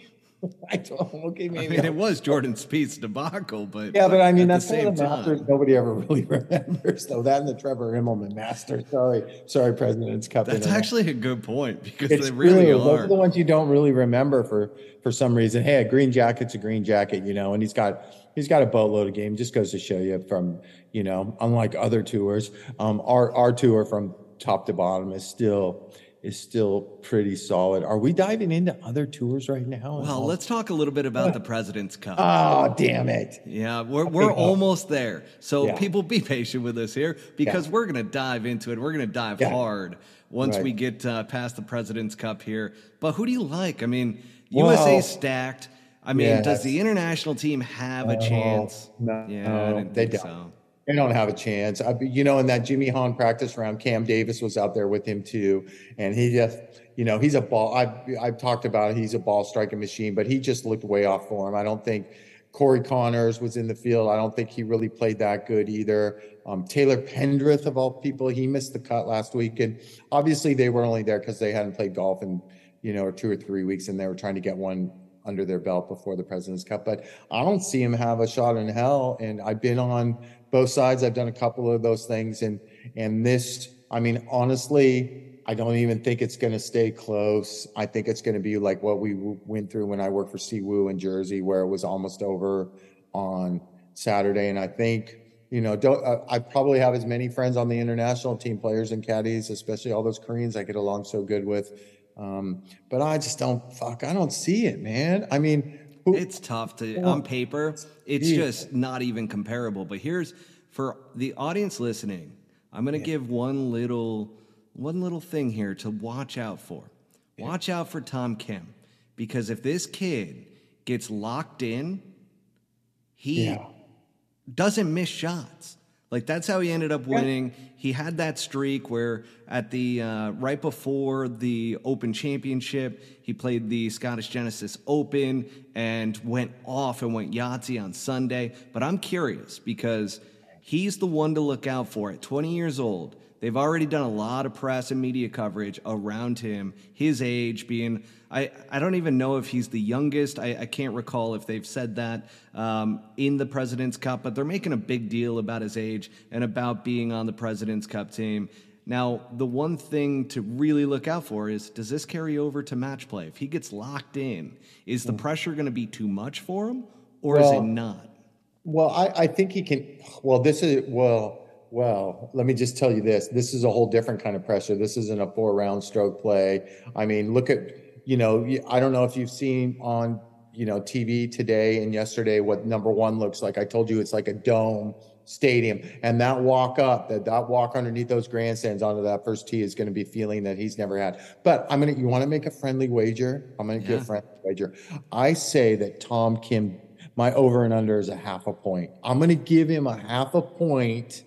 I don't. Okay, I maybe. mean, it was Jordan Spieth's debacle, but yeah, but I mean, that's the one of the Masters nobody ever really remembers, though. That and the Trevor Immelman Masters. Sorry, sorry, President's Cup. that's actually a good point because It's they really. Those are. are the ones you don't really remember for for some reason. Hey, a green jacket's a green jacket, you know, and he's got he's got a boatload of game. Just goes to show you from you know, unlike other tours, um, our our tour from top to bottom is still is still pretty solid. Are we diving into other tours right now? Well, let's talk a little bit about the President's Cup. Oh, damn it. Yeah, we're, we're almost there. So Yeah. people be patient with us here because we're going to dive into it. We're going to dive Yeah. hard once Right. we get uh, past the President's Cup here. But who do you like? I mean, Well, USA stacked. I mean, does the international team have a chance? no, yeah, I didn't they think don't. so. They don't have a chance. I, you know, in that Jimmy Hahn practice round, Cam Davis was out there with him too, and he just, you know, he's a ball. I've I've talked about it, he's a ball striking machine, but he just looked way off form. I don't think Corey Conners was in the field. I don't think he really played that good either. Um, Taylor Pendrith, of all people, he missed the cut last week, and obviously they were only there because they hadn't played golf in, you know, two or three weeks, and they were trying to get one under their belt before the President's Cup. But I don't see him have a shot in hell. And I've been on both sides. I've done a couple of those things, and and this, I mean, honestly, I don't even think it's going to stay close. I think it's going to be like what we w- went through when I worked for Siwoo in Jersey, where it was almost over on Saturday. And I think, you know, don't, uh, I probably have as many friends on the international team, players and caddies, especially all those Koreans I get along so good with. Um, but I just don't, fuck, I don't see it, man. I mean, It's tough to on paper. It's Yeah. just not even comparable. But here's for the audience listening. I'm going to give one little one little thing here to watch out for. Watch out for Tom Kim because if this kid gets locked in, he yeah. doesn't miss shots. Like that's how he ended up winning. He had that streak where at the uh, right before the Open Championship, he played the Scottish Genesis Open and went off and went Yahtzee on Sunday. But I'm curious because he's the one to look out for at 20 years old. They've already done a lot of press and media coverage around him, his age being, I, I don't even know if he's the youngest. I, I can't recall if they've said that um, in the President's Cup, but they're making a big deal about his age and about being on the President's Cup team. Now, the one thing to really look out for is does this carry over to match play? If he gets locked in, is the pressure going to be too much for him or is it not? Well, I, I think he can. Well, this is well, well. Let me just tell you this. This is a whole different kind of pressure. This isn't a four-round stroke play. I mean, look at you know. I don't know if you've seen on you know TV today and yesterday what number one looks like. I told you it's like a dome stadium, and that walk up, that that walk underneath those grandstands onto that first tee is going to be feeling that he's never had. But I'm gonna. You want to make a friendly wager? I'm gonna give a friendly wager. I say that Tom Kim my over and under is a half a point. I'm going to give him a half a point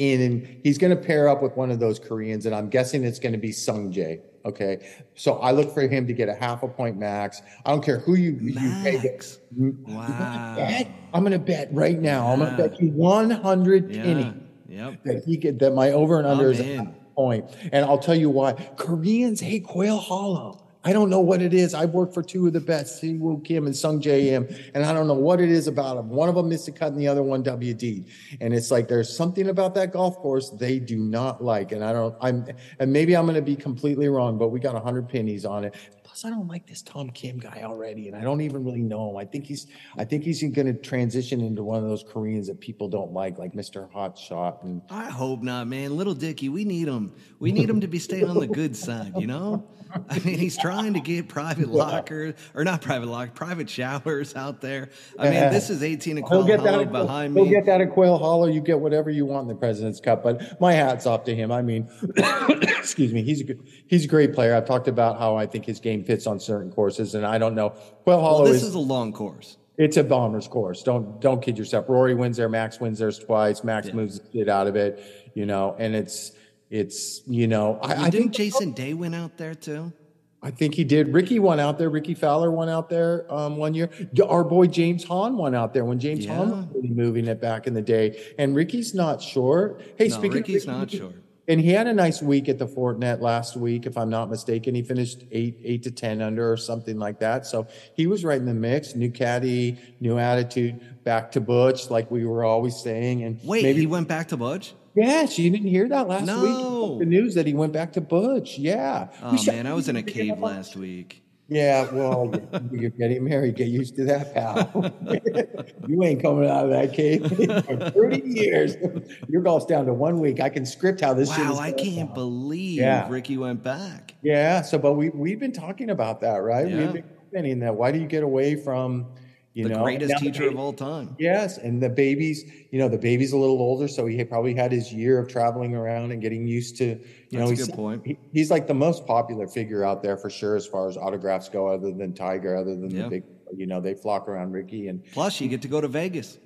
in, and he's going to pair up with one of those Koreans, and I'm guessing it's going to be Sung Jae. Okay. So I look for him to get a half a point max. I don't care who you, you pay. Max. Wow. bet? I'm going to bet right now. I'm going to bet you 100 Yeah. penny Yep. that he get that my over and under is a point. And I'll tell you why. Koreans hate Quail Hollow. I don't know what it is. I've worked for two of the best, Siwoo Kim and Sung Jae Im, and I don't know what it is about them. One of them missed a cut and the other one WD. And it's like there's something about that golf course they do not like. And I don't I'm and maybe I'm gonna be completely wrong, but we got a hundred pennies on it. Plus, I don't like this Tom Kim guy already, and I don't even really know him. I think he's I think he's gonna transition into one of those Koreans that people don't like, like Mr. Hot Shot and I hope not, man. Little Dicky, we need him. We need him to be stay on the good side, you know? I mean, he's trying to get private lockers, or not private lock, private showers out there. I mean, Yeah. this is 18 and He'll Quail get that. Hollow At, behind he'll me. get that at Quail Hollow. You get whatever you want in the President's Cup. But my hats off to him. I mean, excuse me. He's a good, he's a great player. I've talked about how I think his game fits on certain courses, and I don't know. Quail Hollow Well, this is, is a long course. it's a bombers course. Don't don't kid yourself. Rory wins there. Max wins theirs twice. Max moves the shit out of it. You know, and it's it's you know. I, I think Jason Day went out there too? I think he did. Rickie won out there. Rickie Fowler won out there um, one year. Our boy James Hahn won out there when James Hahn was really moving it back in the day. And Rickie's not short. Hey, No, speaking Rickie's of not Rickie, short. And he had a nice week at the Fortinet last week, if I'm not mistaken. He finished eight, eight to ten under or something like that. So he was right in the mix. New caddy, new attitude, back to Butch, like we were always saying. And Wait, maybe he went back to Butch. Yes, you didn't hear that last No. week. The news that he went back to Butch. Yeah. Oh man, I was in a cave last week. Yeah, well, you're getting married. Get used to that, pal. you ain't coming out of that cave for 30 years. Your golf's down to one week. I can script how this shit Wow, is I can't believe Yeah. Rickie went back. Yeah, so but we we've been talking about that, right? Yeah. We've been commenting that. Why do you get away from you The know greatest teacher baby- of all time. Yes, and the baby's, you know, the baby's a little older, so he probably had his year of traveling around and getting used to, you know, That's a he's, good point. he- he's like the most popular figure out there for sure as far as autographs go, other than Tiger, other than Yeah. the big, you know, they flock around Rickie and Plus, you get to go to Vegas.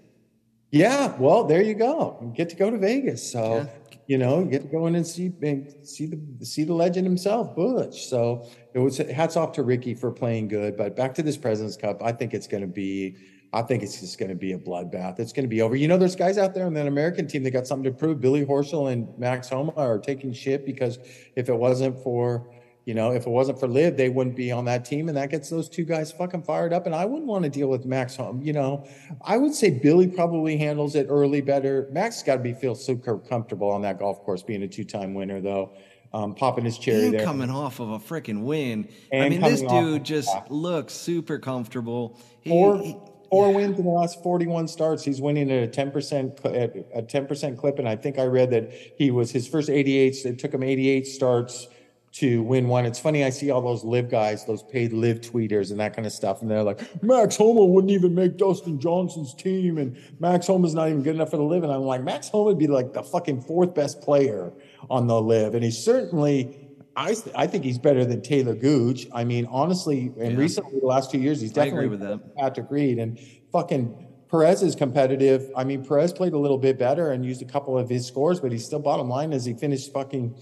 yeah, well, there you go. You get to go to Vegas, so Yeah. you know, you get to go in and see and see the see the legend himself, Butch. So it was hats off to Rickie for playing good. But back to this Presidents Cup, I think it's going to be. I think it's just going to be a bloodbath. It's going to be over. You know, there's guys out there in that American team that got something to prove. Billy Horschel and Max Homa are taking shit because if it wasn't for You know, if it wasn't for LIV, they wouldn't be on that team, and that gets those two guys fucking fired up. And I wouldn't want to deal with Max Homa. You know, I would say Billy probably handles it early better. Max got to be feel super comfortable on that golf course, being a two-time winner, though. Um, popping his cherry and there. coming off of a freaking win. And I mean, this dude just looks super comfortable. He, Four, he- four wins in the last 41 starts. He's winning at a 10% at a 10% clip. And I think I read that he was his first 88. It took him 88 starts to win one. It's funny. I see all those LIV guys, those paid LIV tweeters and that kind of stuff. And they're like, Max Homa wouldn't even make Dustin Johnson's team. And Max Homa's not even good enough for the LIV. And I'm like, Max Homa would be like the fucking fourth best player on the LIV. And he's certainly, I, I think he's better than Taylor Gooch. I mean, honestly, and Yeah. recently, the last two years, he's I definitely agree with that. Patrick Reed and fucking Perez is competitive. I mean, Perez played a little bit better and used a couple of his scores, but he's still bottom line as he finished fucking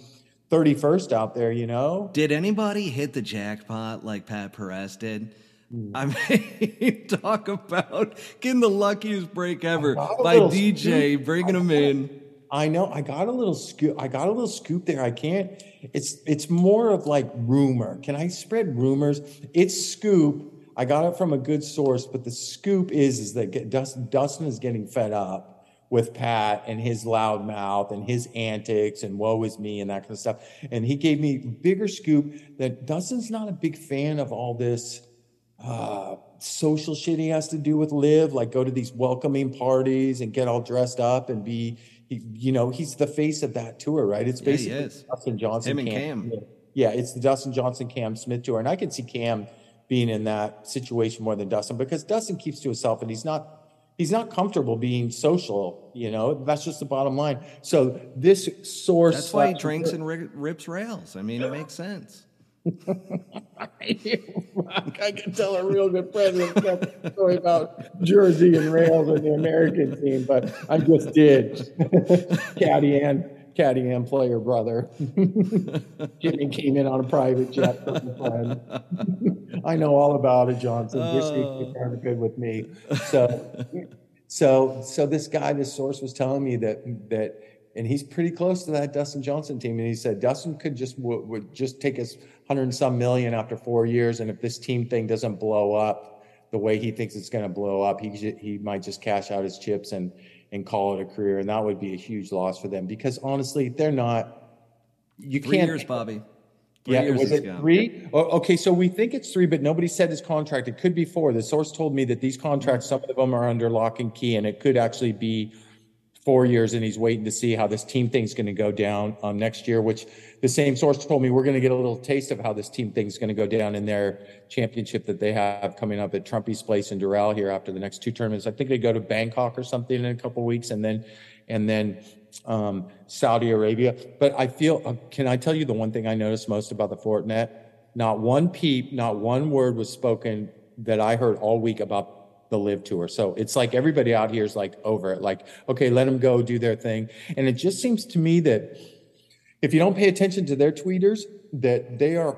31st out there, you know? Did anybody hit the jackpot like Pat Perez did? Hmm. I mean, talk about getting the luckiest break ever by DJ, bringing him in. I know I got a little scoop. I got a little scoop there. I can't. It's it's more of like rumor. Can I spread rumors? It's scoop. I got it from a good source, but the scoop is is that Dustin, Dustin is getting fed up with Pat and his loud mouth and his antics and woe is me and that kind of stuff. And he gave me bigger scoop that Dustin's not a big fan of all this uh, social shit he has to do with LIV, like go to these welcoming parties and get all dressed up and be, he, you know, he's the face of that tour, right? It's basically is. Dustin Johnson, Him and Cam. Yeah, it's the Dustin Johnson Cam Smith tour, and I can see Cam being in that situation more than Dustin because Dustin keeps to himself and he's not. He's not comfortable being social, you know. That's just the bottom line. So this source. That's why he drinks and rips rails. I mean, it makes sense. I can tell a real good president story about Jersey and rails and the American team, but I just did. Caddy and Caddy and player brother. Jimmy came in on a private jet from a friend. I know all about it, Johnson. Could oh. turn good with me. So, so, so this guy, this source was telling me that that, and he's pretty close to that Dustin Johnson team. And he said Dustin could just would, would just take us hundred and some million after four years, and if this team thing doesn't blow up the way he thinks it's going to blow up, he he might just cash out his chips and and call it a career, and that would be a huge loss for them because honestly, they're not. You Three can't. years, Bobby. Three Yeah, was it got. three? Oh, okay, so we think it's three, but nobody said his contract. It could be four. The source told me that these contracts, some of them are under lock and key, and it could actually be four years. And he's waiting to see how this team thing's going to go down um, next year. Which the same source told me we're going to get a little taste of how this team thing's going to go down in their championship that they have coming up at Trumpy's place in Doral here after the next two tournaments. I think they go to Bangkok or something in a couple weeks, and then and then um, Saudi Arabia. But I feel, uh, can I tell you the one thing I noticed most about the Fortinet? Not one peep, not one word was spoken that I heard all week about the LIV tour. So it's like everybody out here is like over it, like, okay, let them go do their thing. And it just seems to me that if you don't pay attention to their tweeters, that they are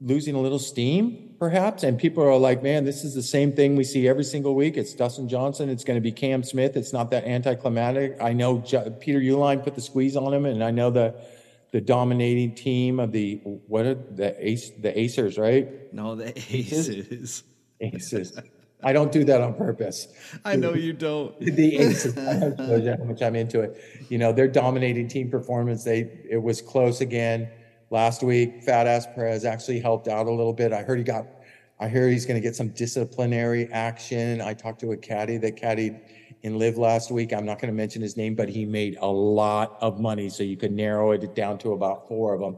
losing a little steam, perhaps. And people are like, man, this is the same thing we see every single week. It's Dustin Johnson. It's going to be Cam Smith. It's not that anticlimactic. I know J- Peter Uihlein put the squeeze on him, and I know the the dominating team of the what are the ace the Acers, right? No, the aces. Aces. I don't do that on purpose. I know you don't. the Aces, how much I'm into it. You know, they're dominating team performance. They it was close again last week. Fat ass Perez actually helped out a little bit. I heard he got. I hear he's going to get some disciplinary action. I talked to a caddy that caddied in LIV last week. I'm not going to mention his name, but he made a lot of money, so you could narrow it down to about four of them.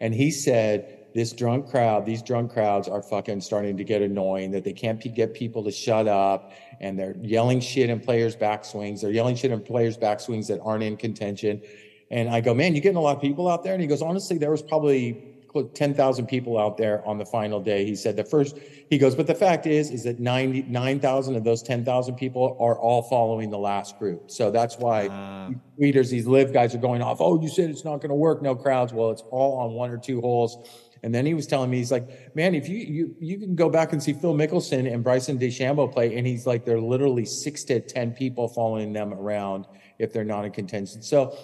And he said this drunk crowd, these drunk crowds are fucking starting to get annoying that they can't pe- get people to shut up and they're yelling shit in players' backswings. They're yelling shit in players' backswings that aren't in contention. And I go, man, you're getting a lot of people out there? And he goes, honestly, there was probably 10,000 people out there on the final day. He said the first, he goes, but the fact is, is that 9,000 of those 10,000 people are all following the last group. So that's why Uh, readers, these LIV guys are going off. Oh, you said it's not going to work. No crowds. Well, it's all on one or two holes. And then he was telling me, he's like, man, if you you you can go back and see Phil Mickelson and Bryson DeChambeau play, and he's like, they're literally six to ten people following them around if they're not in contention. So,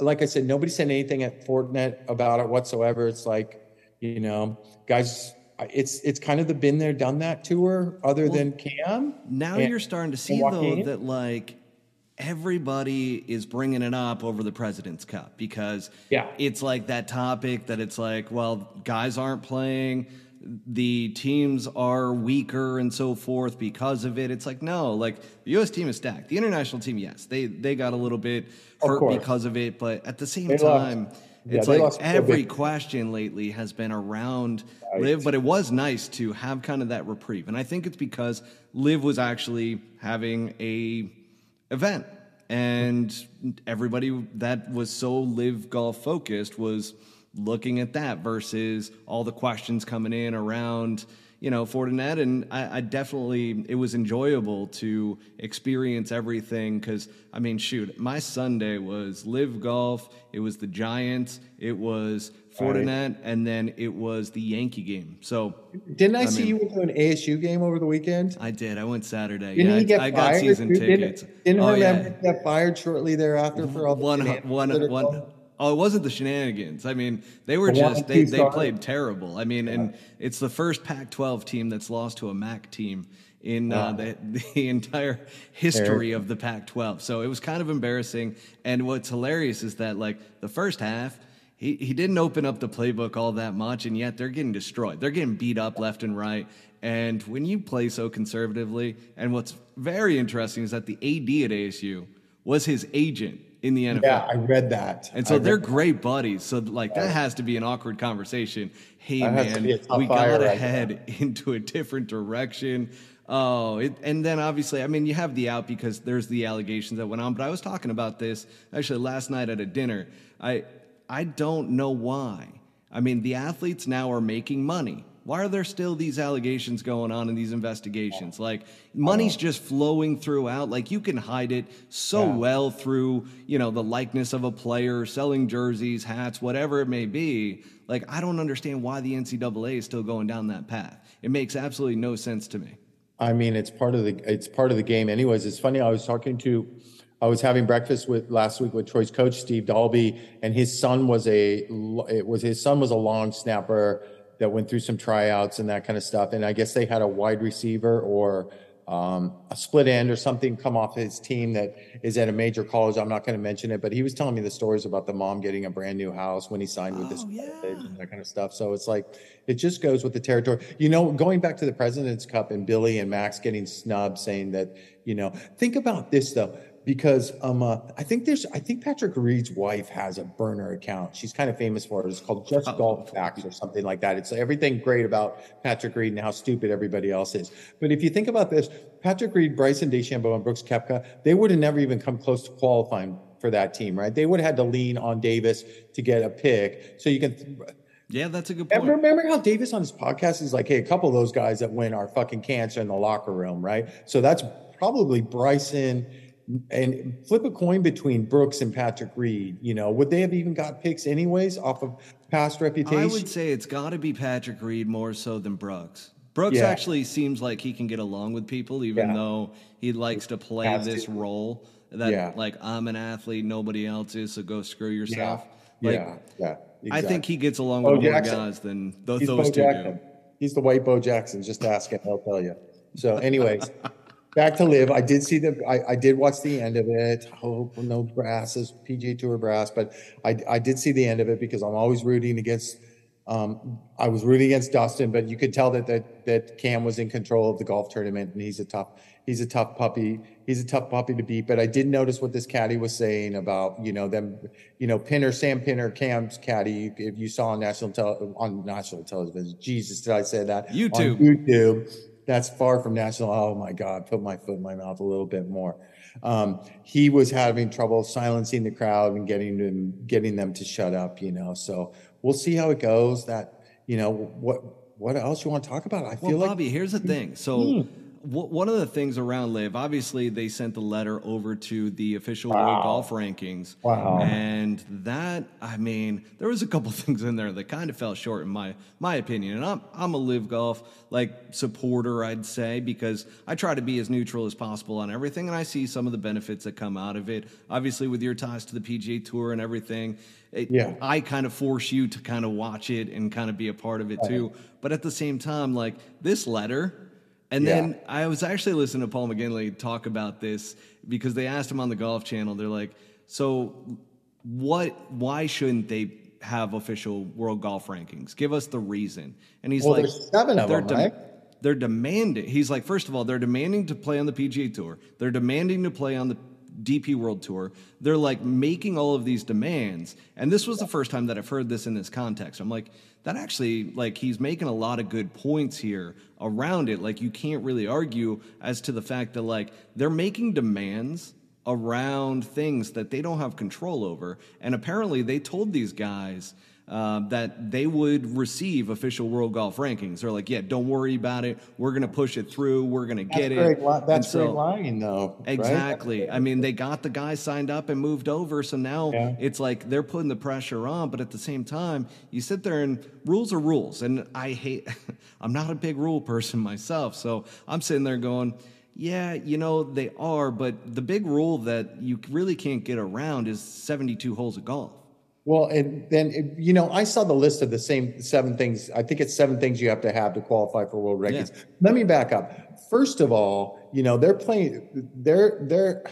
like I said, nobody said anything at Fortinet about it whatsoever. It's like You know, guys, it's it's kind of the been there, done that tour. Other well, than Cam, now you're starting to see though that like everybody is bringing it up over the President's Cup because yeah. it's like that topic that it's like, well, guys aren't playing, the teams are weaker and so forth because of it. It's like no, like the U.S. team is stacked. The international team, yes, they they got a little bit hurt of because of it, but at the same they time. Lost. It's yeah, like every question lately has been around right. LIV, but it was nice to have kind of that reprieve. And I think it's because LIV was actually having a event. And everybody that was so LIV golf focused was looking at that versus all the questions coming in around you know Fortinet, and I, I definitely it was enjoyable to experience everything because I mean, shoot, my Sunday was LIV golf, it was the Giants, it was Fortinet, right. and then it was the Yankee game. So didn't I, I see mean, you went to an ASU game over the weekend? I did. I went Saturday. Didn't yeah, he get I, fired? I got season tickets. Didn't, didn't oh, yeah. get fired shortly thereafter for all the one, one, one, Oh, it wasn't the shenanigans. I mean, they were just they, they played terrible. I mean, yeah. and it's the first Pac-12 team that's lost to a MAC team in uh, the, the entire history of the Pac-12. So it was kind of embarrassing. And what's hilarious is that like the first half, he, he didn't open up the playbook all that much, and yet they're getting destroyed. They're getting beat up left and right. And when you play so conservatively, and what's very interesting is that the AD at ASU was his agent in the NFL. Yeah, I read that. And so they're great buddies. So like that has to be an awkward conversation. Hey man, we got to head into a different direction. Oh, it, and then obviously, I mean, you have the out because there's the allegations that went on. But I was talking about this actually last night at a dinner. I I don't know why. I mean, the athletes now are making money. Why are there still these allegations going on in these investigations? Like money's just flowing throughout. Like you can hide it so yeah. well through, you know, the likeness of a player, selling jerseys, hats, whatever it may be. Like I don't understand why the NCAA is still going down that path. It makes absolutely no sense to me. I mean, it's part of the it's part of the game. Anyways, it's funny. I was talking to I was having breakfast with last week with Troy's coach Steve Dalby, and his son was a it was his son was a long snapper that went through some tryouts and that kind of stuff. And I guess they had a wide receiver or um, a split end or something come off his team that is at a major college. I'm not going to mention it, but he was telling me the stories about the mom getting a brand new house when he signed oh, with this yeah. and that kind of stuff. So it's like it just goes with the territory. You know, going back to the President's Cup and Billy and Max getting snubbed, saying that you know, think about this though because um, uh, I think there's I think Patrick Reed's wife has a burner account. She's kind of famous for it. It's called Just oh. Golf Facts or something like that. It's everything great about Patrick Reed and how stupid everybody else is. But if you think about this, Patrick Reed, Bryson DeChambeau, and Brooks Koepka, they would have never even come close to qualifying for that team, right? They would have had to lean on Davis to get a pick. So you can. Th- yeah, that's a good point. Remember how Davis on his podcast is like, hey, a couple of those guys that win are fucking cancer in the locker room, right? So that's probably Bryson and flip a coin between Brooks and Patrick Reed. You know, would they have even got picks anyways off of past reputation? I would say it's got to be Patrick Reed more so than Brooks. Brooks yeah. actually seems like he can get along with people, even yeah. though he likes to play this to. role that yeah. like I'm an athlete, nobody else is, so go screw yourself. Like, yeah, yeah. Exactly. I think he gets along with more guys than those, those two Jackson. do. He's the white Bo Jackson. Just ask him; he'll tell you. So, anyways, back to LIV. I did see the. I, I did watch the end of it. Hope no brasses, PGA Tour brass, but I I did see the end of it because I'm always rooting against. Um, I was rooting against Dustin, but you could tell that that that Cam was in control of the golf tournament, and he's a tough he's a tough puppy. He's a tough puppy to beat. But I did notice what this caddy was saying about you know them, you know Pinner, Sam Pinner, Cam's caddy. If you saw on national tel- on national television, Jesus, did I say that? YouTube, on YouTube that's far from national. Oh my God, put my foot in my mouth a little bit more. Um, he was having trouble silencing the crowd and getting them getting them to shut up. You know, so we'll see how it goes. That you know what what else you want to talk about? I feel well, Bobby, here's the thing. So. Hmm. One of the things around LIV obviously they sent the letter over to the official wow. world golf rankings wow and that i mean there was a couple things in there that kind of fell short in my my opinion and i'm i'm a LIV golf like supporter i'd say because i try to be as neutral as possible on everything and i see some of the benefits that come out of it obviously with your ties to the pga tour and everything it, yeah. I kind of force you to kind of watch it and kind of be a part of it too. But at the same time, like this letter, and yeah. then I was actually listening to Paul McGinley talk about this because they asked him on the Golf Channel. They're like, "So, what? Why shouldn't they have official world golf rankings? Give us the reason." And he's well, like, seven of them, de- right? They're demanding. He's like, first of all, they're demanding to play on the PGA Tour. They're demanding to play on the DP World Tour. They're like making all of these demands. And this was the first time that I've heard this in this context. I'm like, that actually, like, he's making a lot of good points here around it. Like, you can't really argue as to the fact that, like, they're making demands around things that they don't have control over. And apparently, they told these guys uh, that they would receive official world golf rankings. They're like, yeah, don't worry about it. We're going to push it through. We're going to get it. that's so, great lying, though. Exactly. Right? I mean, they got the guy signed up and moved over. So now yeah. it's like they're putting the pressure on. But at the same time, you sit there and rules are rules. And I hate, I'm not a big rule person myself. So I'm sitting there going, yeah, you know, they are. But the big rule that you really can't get around is 72 holes of golf. Well, and then you know, I saw the list of the same seven things. I think it's seven things you have to have to qualify for world rankings. Yeah. Let me back up. First of all, you know, they're playing. They're they're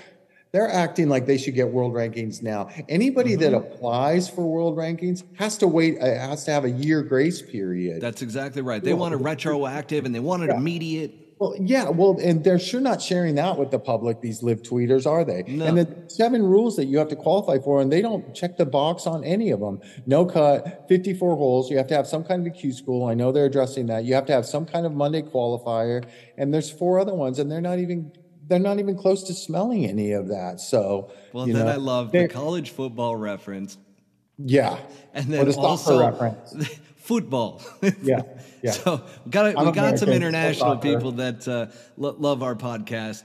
they're acting like they should get world rankings now. Anybody mm-hmm. that applies for world rankings has to wait. Uh, has to have a year grace period. That's exactly right. They want a retroactive and they want it yeah. immediate. Well, yeah, well, and they're sure not sharing that with the public. These LIV tweeters, are they? No. And the seven rules that you have to qualify for, and they don't check the box on any of them. No cut, fifty-four holes. You have to have some kind of a Q school. I know they're addressing that. You have to have some kind of Monday qualifier, and there's four other ones, and they're not even they're not even close to smelling any of that. So, well, then know, I love the college football reference. Yeah, and then the also football. yeah. Yeah. So we got we got American, some international people that uh, lo- love our podcast.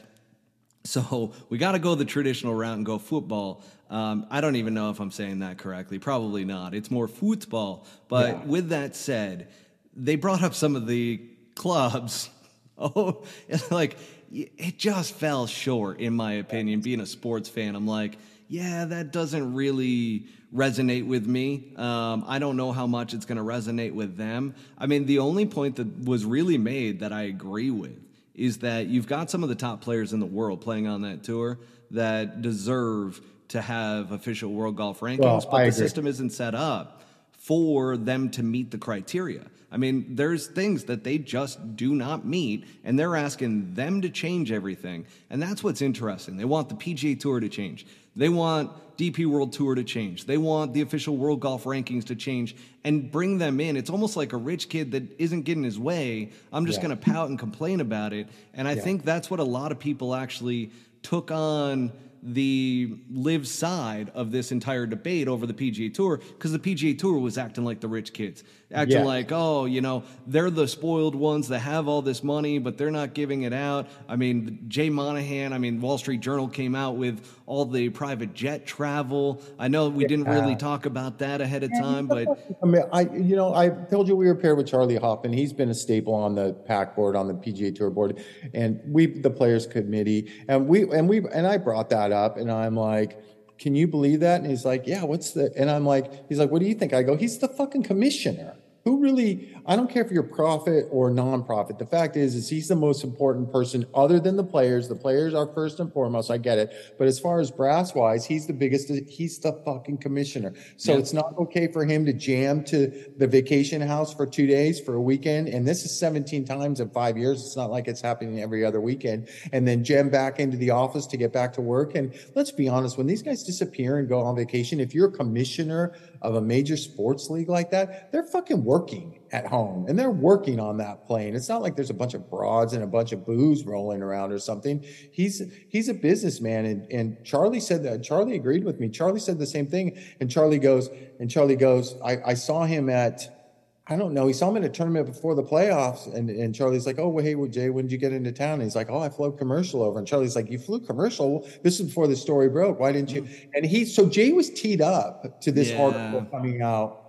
So we got to go the traditional route and go football. Um, I don't even know if I'm saying that correctly. Probably not. It's more football. But yeah. with that said, they brought up some of the clubs. Oh, like it just fell short, in my opinion. Being a sports fan, I'm like, yeah, that doesn't really resonate with me. Um, I don't know how much it's going to resonate with them. I mean, the only point that was really made that I agree with is that you've got some of the top players in the world playing on that tour that deserve to have official world golf rankings, well, but I the agree. system isn't set up for them to meet the criteria. I mean, there's things that they just do not meet, and they're asking them to change everything. And that's what's interesting. They want the PGA Tour to change. They want DP World Tour to change. They want the official World Golf Rankings to change and bring them in. It's almost like a rich kid that isn't getting his way. I'm just yeah. going to pout and complain about it. And I yeah. think that's what a lot of people actually took on the LIV side of this entire debate over the PGA Tour because the PGA Tour was acting like the rich kids, acting yeah. like, oh, you know, they're the spoiled ones that have all this money, but they're not giving it out. I mean, Jay Monahan, I mean, Wall Street Journal came out with all the private jet travel. I know we yeah. didn't really talk about that ahead of time, but I mean, I you know, I told you we were paired with Charley Hoffman. He's been a staple on the PAC board, on the PGA Tour board, and we, the players committee, and we and we and I brought that up, and I'm like. Can you believe that? And he's like, Yeah, what's the? And I'm like, He's like, What do you think? I go, He's the fucking commissioner who really i don't care if you're profit or nonprofit. The fact is is he's the most important person other than the players. The players are first and foremost. I get it. But as far as brass wise he's the biggest he's the fucking commissioner. So yeah. it's not okay for him to jam to the vacation house for two days for a weekend. And this is 17 times in five years. It's not like it's happening every other weekend. And then jam back into the office to get back to work. And let's be honest when these guys disappear and go on vacation if you're a commissioner of a major sports league like that, they're fucking working at home and they're working on that plane. It's not like there's a bunch of broads and a bunch of booze rolling around or something. He's he's a businessman and and Charley said that Charley agreed with me. Charley said the same thing and Charley goes and Charley goes, I, I saw him at I don't know. He saw him in a tournament before the playoffs, and, and Charley's like, "Oh, well, hey, well, Jay, when did you get into town?" And he's like, "Oh, I flew commercial over." And Charley's like, "You flew commercial? This is before the story broke. Why didn't you?" And he, so Jay was teed up to this yeah. article coming out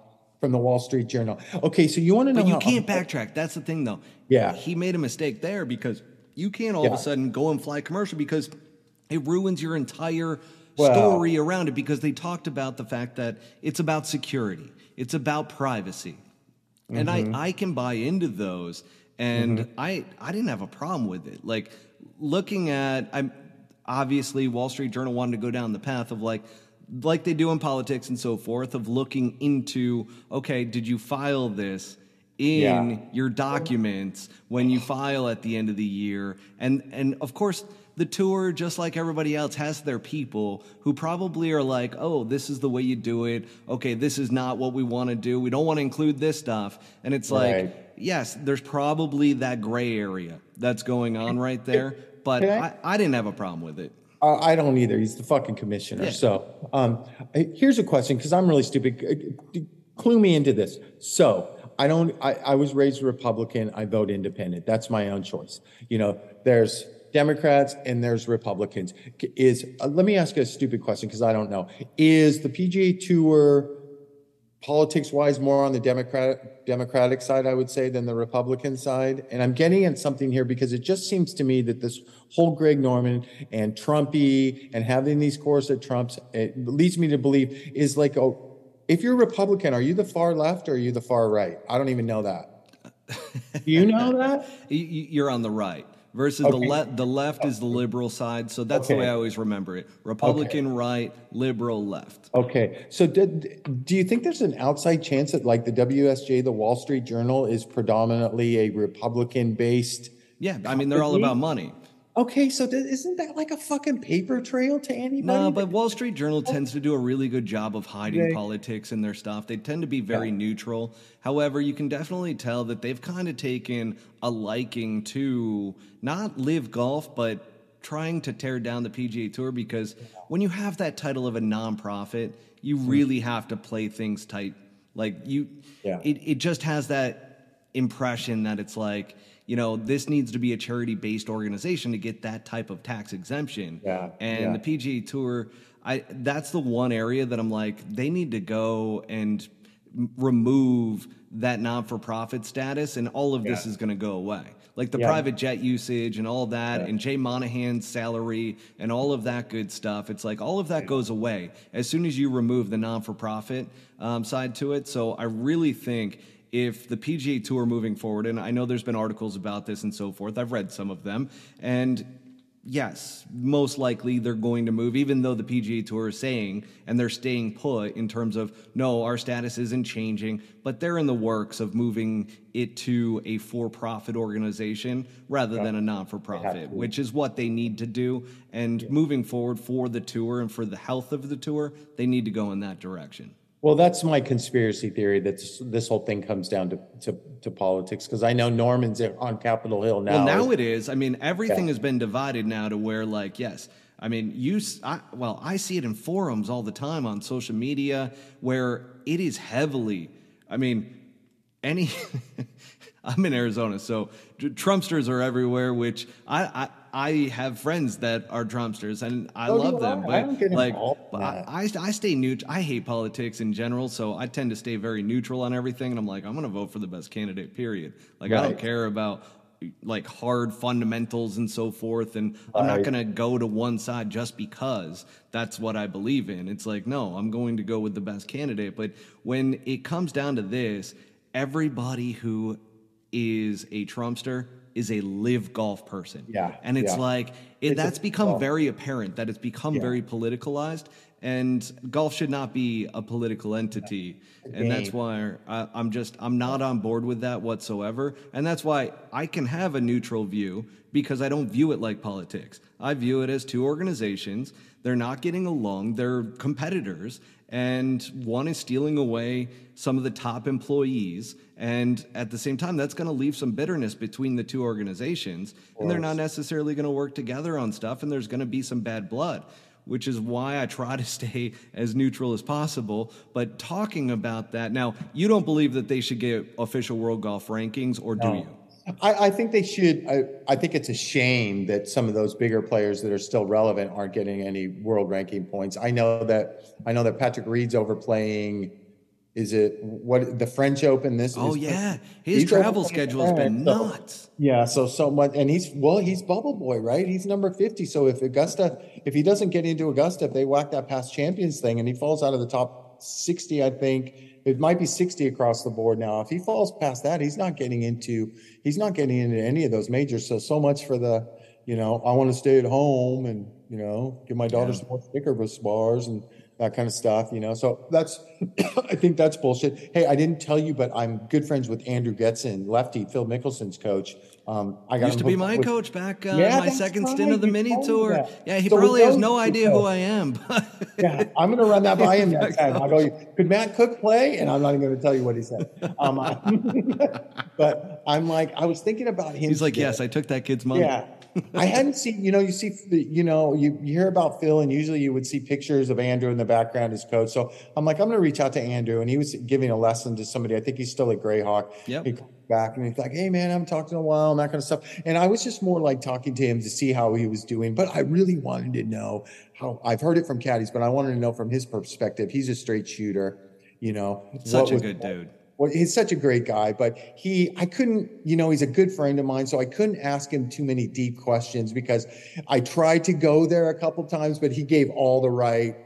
from the Wall Street Journal. Okay, so you want to know? But you can't backtrack. That's the thing, though. Yeah, he made a mistake there because you can't all yeah. of a sudden go and fly commercial because it ruins your entire well, story around it because they talked about the fact that it's about security, it's about privacy. Mm-hmm. And I, mm-hmm. I can buy into those. And mm-hmm. I, I didn't have a problem with it. Like looking at, I'm obviously Wall Street Journal wanted to go down the path of like, like they do in politics and so forth, of looking into, okay, did you file this? in yeah. your documents when you file at the end of the year and and of course the tour, just like everybody else, has their people who probably are like, oh, this is the way you do it. Okay, this is not what we want to do. We don't want to include this stuff. And it's right. like, yes, there's probably that gray area that's going on right there. But I, I, I, didn't have a problem with it. Uh, I don't either. He's the fucking commissioner. Yeah. So um, here's a question because I'm really stupid. Clue me into this. So I don't. I, I was raised Republican. I vote Independent. That's my own choice. You know, there's Democrats and there's Republicans. Is uh, let me ask you a stupid question because I don't know. Is the PGA Tour politics wise more on the Democratic Democratic side, I would say, than the Republican side? And I'm getting at something here because it just seems to me that this whole Greg Norman and Trumpy and having these Corset Trumps it leads me to believe is like oh. If you're a Republican, are you the far left or are you the far right? I don't even know that. Do you know that? You're on the right versus okay. the left the left is the liberal side so that's okay. the way i always remember it republican okay. right liberal left okay so did, do you think there's an outside chance that like the wsj the wall street journal is predominantly a republican based yeah i mean they're all about money Okay, so th- isn't that like a fucking paper trail to anybody? No, but Wall Street Journal tends to do a really good job of hiding politics in their stuff. They tend to be very yeah. neutral. However, you can definitely tell that they've kind of taken a liking to not LIV golf, but trying to tear down the PGA Tour because when you have that title of a nonprofit, you hmm. really have to play things tight. Like you, yeah. it, it just has that impression that it's like – you know, this needs to be a charity based organization to get that type of tax exemption. Yeah. And yeah. the PGA Tour, I that's the one area that I'm like, they need to go and remove that non for profit status, and all of yeah. this is going to go away. Like the yeah. private jet usage and all that, yeah. and Jay Monahan's salary and all of that good stuff. It's like all of that goes away as soon as you remove the non for profit um, side to it. So I really think if the PGA Tour moving forward, and I know there's been articles about this and so forth, I've read some of them, and yes, most likely they're going to move, even though the PGA Tour is saying and they're staying put in terms of no, our status isn't changing, but they're in the works of moving it to a for profit organization rather yeah. than a non for profit, which is what they need to do. And yeah. moving forward for the tour and for the health of the tour, they need to go in that direction. Well, that's my conspiracy theory that this, this whole thing comes down to to, to politics because I know Norman's on Capitol Hill now. Well, now it is. I mean, everything yeah. has been divided now to where, like, yes, I mean, you. I, well, I see it in forums all the time on social media where it is heavily. I mean, any. I'm in Arizona, so Trumpsters are everywhere. Which I, I I have friends that are Trumpsters, and I so love them. I. But I like, I, I, stay neutral. I hate politics in general, so I tend to stay very neutral on everything. And I'm like, I'm going to vote for the best candidate. Period. Like, right. I don't care about like hard fundamentals and so forth and I'm not going to go to one side just because that's what I believe in. It's like no, I'm going to go with the best candidate, but when it comes down to this, everybody who is a Trumpster is a LIV golf person. Yeah. And it's yeah. like it, that's become very apparent that it's become yeah. very politicalized and golf should not be a political entity and that's why I, i'm just i'm not on board with that whatsoever and that's why i can have a neutral view because i don't view it like politics i view it as two organizations they're not getting along they're competitors and one is stealing away some of the top employees and at the same time that's going to leave some bitterness between the two organizations and they're not necessarily going to work together on stuff and there's going to be some bad blood which is why I try to stay as neutral as possible. But talking about that, now, you don't believe that they should get official world golf rankings, or do No. you? I, I think they should. I, I think it's a shame that some of those bigger players that are still relevant aren't getting any world ranking points. I know that I know that Patrick Reed's overplaying. Is it what the French Open? This Oh, is- yeah. His travel schedule has been so- nuts. Yeah, so so much, and he's well, he's bubble boy, right? He's number fifty. So if Augusta, if he doesn't get into Augusta, if they whack that past champions thing, and he falls out of the top sixty, I think it might be sixty across the board now. If he falls past that, he's not getting into he's not getting into any of those majors. So so much for the, you know, I want to stay at home and you know give my daughter some more Snickers bars and that kind of stuff, you know. So that's, I think that's bullshit. Hey, I didn't tell you, but I'm good friends with Andrew Getson, lefty, Phil Mickelson's coach. Um, I got Used to be my with- coach back uh, Yeah, my second right. stint of the You mini tour. that. Yeah, he So probably has no idea who I am. But Yeah, I'm going to run that by him next time. I'll go, could Matt Cook play? And I'm not even going to tell you what he said. Um, but I'm like, I was thinking about him. he's like, yes, I took that kid's money. Yeah. I hadn't seen, you know, you see, you know, you, you hear about Phil, and usually you would see pictures of Andrew in the background as coach. So I'm like, I'm going to reach out to Andrew, and he was giving a lesson to somebody. I think he's still at Grayhawk. Yep. He comes back and he's like, Hey, man, I haven't talked in a while, and that kind of stuff. And I was just more like talking to him to see how he was doing. But I really wanted to know how I've heard it from caddies, but I wanted to know from his perspective. He's a straight shooter, you know, Such a good dude. Well, he's such a great guy, but he, I couldn't, you know, he's a good friend of mine, so I couldn't ask him too many deep questions because I tried to go there a couple times, but he gave all the right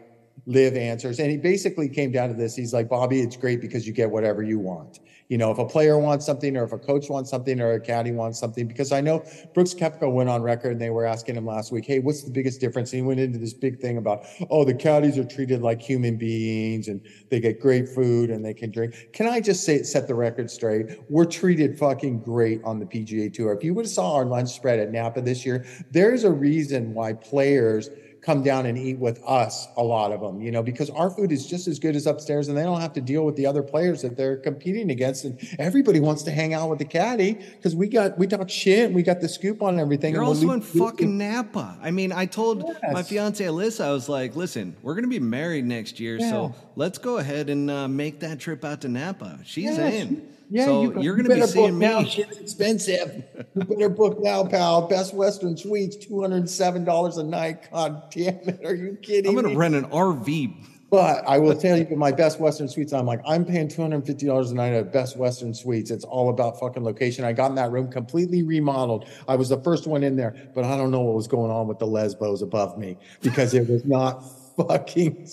LIV answers. And he basically came down to this. He's like, Bobby, it's great because you get whatever you want. You know, if a player wants something or if a coach wants something or a caddy wants something, because I know Brooks Koepka went on record and they were asking him last week, hey, what's the biggest difference? And he went into this big thing about, oh, the caddies are treated like human beings and they get great food and they can drink. Can I just say, set the record straight? We're treated fucking great on the PGA Tour. If you would have saw our lunch spread at Napa this year, there's a reason why players come down and eat with us a lot of them you know because our food is just as good as upstairs and they don't have to deal with the other players that they're competing against and everybody wants to hang out with the caddy because we got we talk shit and we got the scoop on everything You're also in leave- fucking Napa. I mean, I told my Yes. fiance Alyssa, I was like, listen, we're going to be married next year, so let's go ahead and uh, make that trip out to Napa. She's Yeah, in. Yeah, so you, you, are going to be seeing book now. me. Shit's expensive. you better book now, pal. Best Western Suites, two hundred seven dollars a night. God damn it! Are you kidding I'm going to rent an RV. But I will tell you, my Best Western Suites, I'm like, I'm paying $250 a night at Best Western Suites. It's all about fucking location. I got in that room completely remodeled. I was the first one in there, but I don't know what was going on with the lesbos above me because it was not fucking.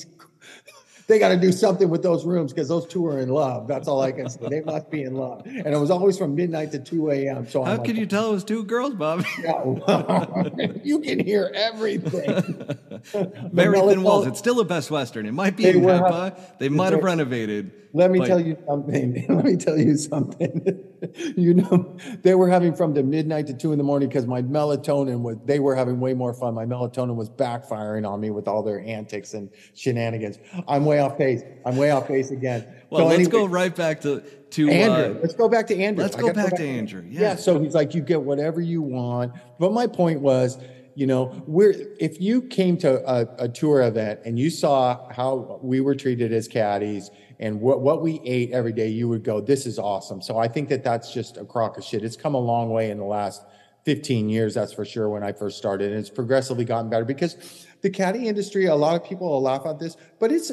They got to do something with those rooms because those two are in love. That's all I can say. They must be in love. And it was always from midnight to 2 a.m. So How I'm like, could you tell it was two girls, Bob? yeah, you can hear everything. Barrington melatonin- Walls. It's still a Best Western. It might be They in Napa. They might have renovated. Let me but tell you something. Let me tell you something. you know, they were having from the midnight to two in the morning because my melatonin was. They were having way more fun. My melatonin was backfiring on me with all their antics and shenanigans. I'm way off pace. I'm way off pace again. Well, So let's anyway, go right back to to Andrew. uh, let's go back to Andrew. let's go gotta back to Andrew. Yeah. yeah. So he's like, you get whatever you want. But my point was, you know, we're if you came to a, a tour event and you saw how we were treated as caddies and what what we ate every day, you would go, this is awesome. So I think that that's just a crock of shit. It's come a long way in the last 15 years, that's for sure. When I first started, and it's progressively gotten better because the caddy industry. A lot of people will laugh at this, but it's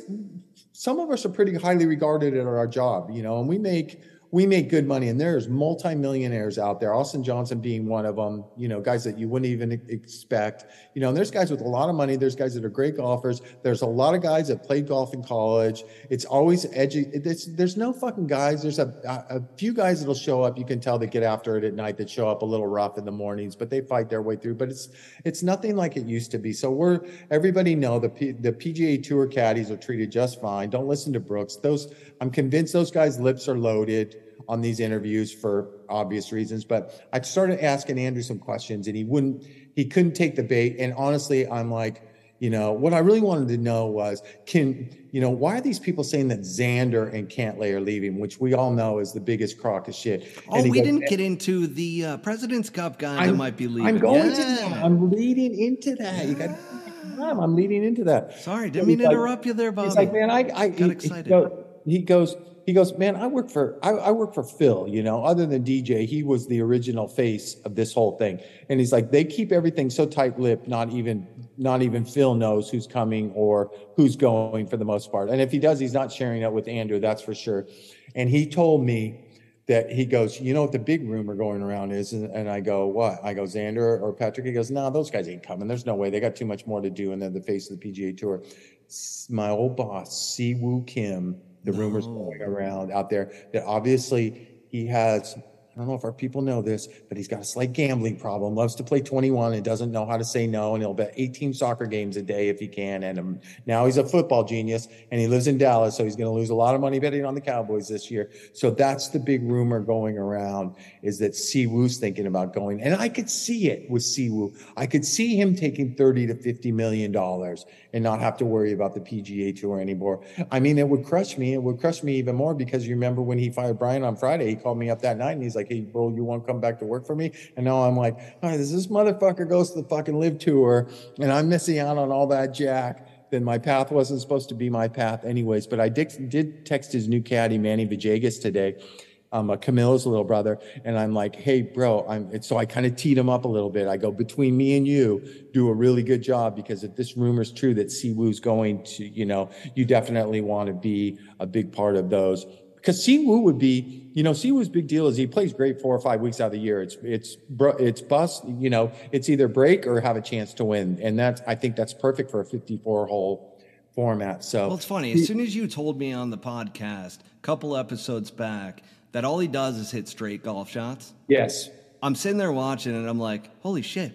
some of us are pretty highly regarded at our job, you know, and we make we make good money. And there's multimillionaires out there, Austin Johnson being one of them, you know, guys that you wouldn't even expect, you know, and there's guys with a lot of money. There's guys that are great golfers. There's a lot of guys that played golf in college. It's always edgy. It's, there's no fucking guys. There's a, a a few guys that'll show up. You can tell they get after it at night that show up a little rough in the mornings, but they fight their way through. But it's, it's nothing like it used to be. So we're, everybody know the, P, the PGA Tour caddies are treated just fine. Don't listen to Brooks. Those, I'm convinced those guys' lips are loaded on these interviews for obvious reasons. But I started asking Andrew some questions and he wouldn't, he couldn't take the bait. And honestly, I'm like, you know, what I really wanted to know was, can, you know, why are these people saying that Xander and Cantlay are leaving, which we all know is the biggest crock of shit? Oh, we goes, didn't get into the uh, President's Cup guy that I'm- might be leaving. I'm going to that. I'm leading into that. You got I'm, leading into that. Sorry, didn't mean to like- interrupt you there, Bobby. He's like, man, I, I he- he, excited. go- He goes, he goes, man, I work for, I, I work for Phil. You know, other than DJ, he was the original face of this whole thing. And he's like, they keep everything so tight-lipped, not even, not even Phil knows who's coming or who's going for the most part. And if he does, he's not sharing it with Andrew, that's for sure. And he told me that he goes, you know what the big rumor going around is? And, and I go, what? I go, Xander or Patrick? He goes, no, those guys ain't coming. There's no way. They got too much more to do. And they're the face of the PGA Tour. My old boss, Siwoo Kim, the rumors going around out there that obviously he has. I don't know if our people know this, but he's got a slight gambling problem. Loves to play 21 and doesn't know how to say no. And he'll bet 18 soccer games a day if he can. And um, now he's a football genius and he lives in Dallas. So he's going to lose a lot of money betting on the Cowboys this year. So that's the big rumor going around is that Siwoo's thinking about going. And I could see it with Siwoo. I could see him taking 30 to 50 million dollars and not have to worry about the PGA Tour anymore. I mean, it would crush me. It would crush me even more because you remember when he fired Brian on Friday, he called me up that night and he's like, Hey, bro, you want to come back to work for me? And now I'm like, all right, this motherfucker goes to the fucking LIV tour and I'm missing out on all that jack. Then my path wasn't supposed to be my path anyways. But I did, did text his new caddy, Manny Villegas today um, uh, Camilo's little brother, and I'm like, "Hey, bro," I'm. So I kind of teed him up a little bit. I go, "Between me and you, do a really good job because if this rumor's true that Siwoo's going to, you know, you definitely want to be a big part of those." Because Siwoo would be, you know, Siwoo's big deal is he plays great four or five weeks out of the year. It's it's it's bust, you know, it's either break or have a chance to win, and that's I think that's perfect for a 54 hole format. So Well, it's funny. As soon as you told me on the podcast, a couple episodes back, that all he does is hit straight golf shots, yes, I'm sitting there watching and I'm like, holy shit.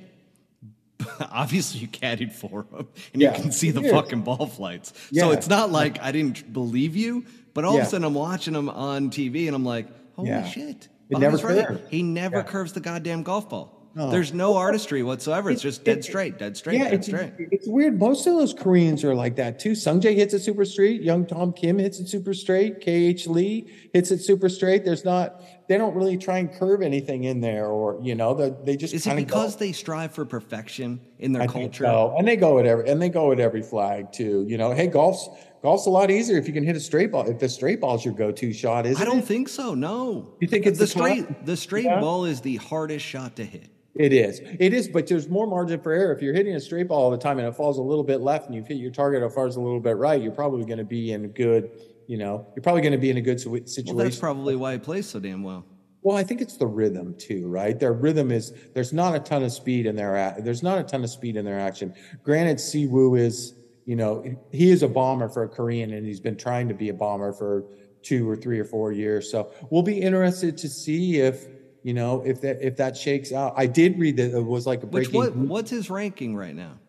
Obviously, you caddied for him and Yeah. you can see the fucking ball flights. So it's not like I didn't believe you, but all of a sudden I'm watching him on TV and I'm like, holy Yeah. shit. It never right. He never Yeah. curves the goddamn golf ball. There's no artistry whatsoever. It's just dead straight, dead straight, Yeah, dead it's, straight. it's weird. Most of those Koreans are like that too. Sungjae hits it super straight. Young Tom Kim hits it super straight. KH Lee hits it super straight. There's not, they don't really try and curve anything in there or, you know, they, they just Is it because they strive for perfection in their I culture? so. And they go at every, and they go at every flag too. You know, hey, golf's, golf's a lot easier if you can hit a straight ball. If the straight ball's your go-to shot, isn't I don't it? think so. No. You think it's the the straight? The straight Yeah. ball is the hardest shot to hit. It is. It is, but there's more margin for error. If you're hitting a straight ball all the time and it falls a little bit left and you've hit your target or falls a little bit right, you're probably going to be in a good, you know, you're probably going to be in a good situation. Well, that's probably why he plays so damn well. Well, I think it's the rhythm too, right? Their rhythm is there's not a ton of speed in their there's not a ton of speed in their action. Granted, Siwoo is you know he is a bomber for a Korean, and he's been trying to be a bomber for two or three or four years. So we'll be interested to see if you know if that if that shakes out. I did read that it was like a breaking. Which what? What's his ranking right now?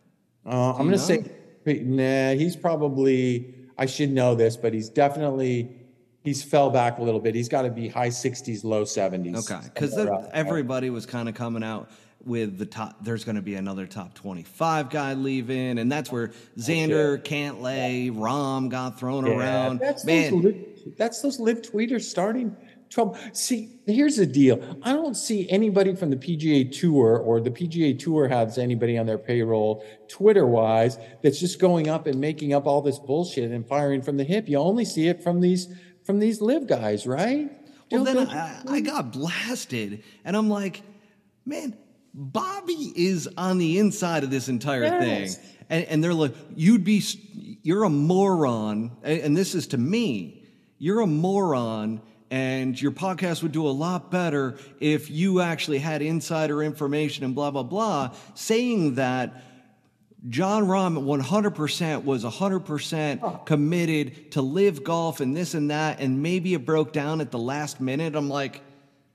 Uh, I'm going to say, nah, he's probably, I should know this, but he's definitely, he's fell back a little bit. He's got to be high 60s, low 70s. Okay, because somewhere around there. everybody was kind of coming out with the top. There's going to be another top 25 guy leaving, and that's where Xander, Cantlay, Rahm got thrown Yeah, around. That's Man, those, LIV, that's those LIV tweeters starting trouble. See, here's the deal. I don't see anybody from the PGA Tour or the PGA Tour has anybody on their payroll, Twitter wise, that's just going up and making up all this bullshit and firing from the hip. You only see it from these from these LIV guys, right? Well, Don't- then I, I got blasted, and I'm like, man, Bobby is on the inside of this entire thing, and, and they're like, you'd be, you're a moron, and, and this is to me, you're a moron. And your podcast would do a lot better if you actually had insider information and blah, blah, blah, saying that Jon Rahm 100% was 100% committed to LIV Golf and this and that, and maybe it broke down at the last minute. I'm like,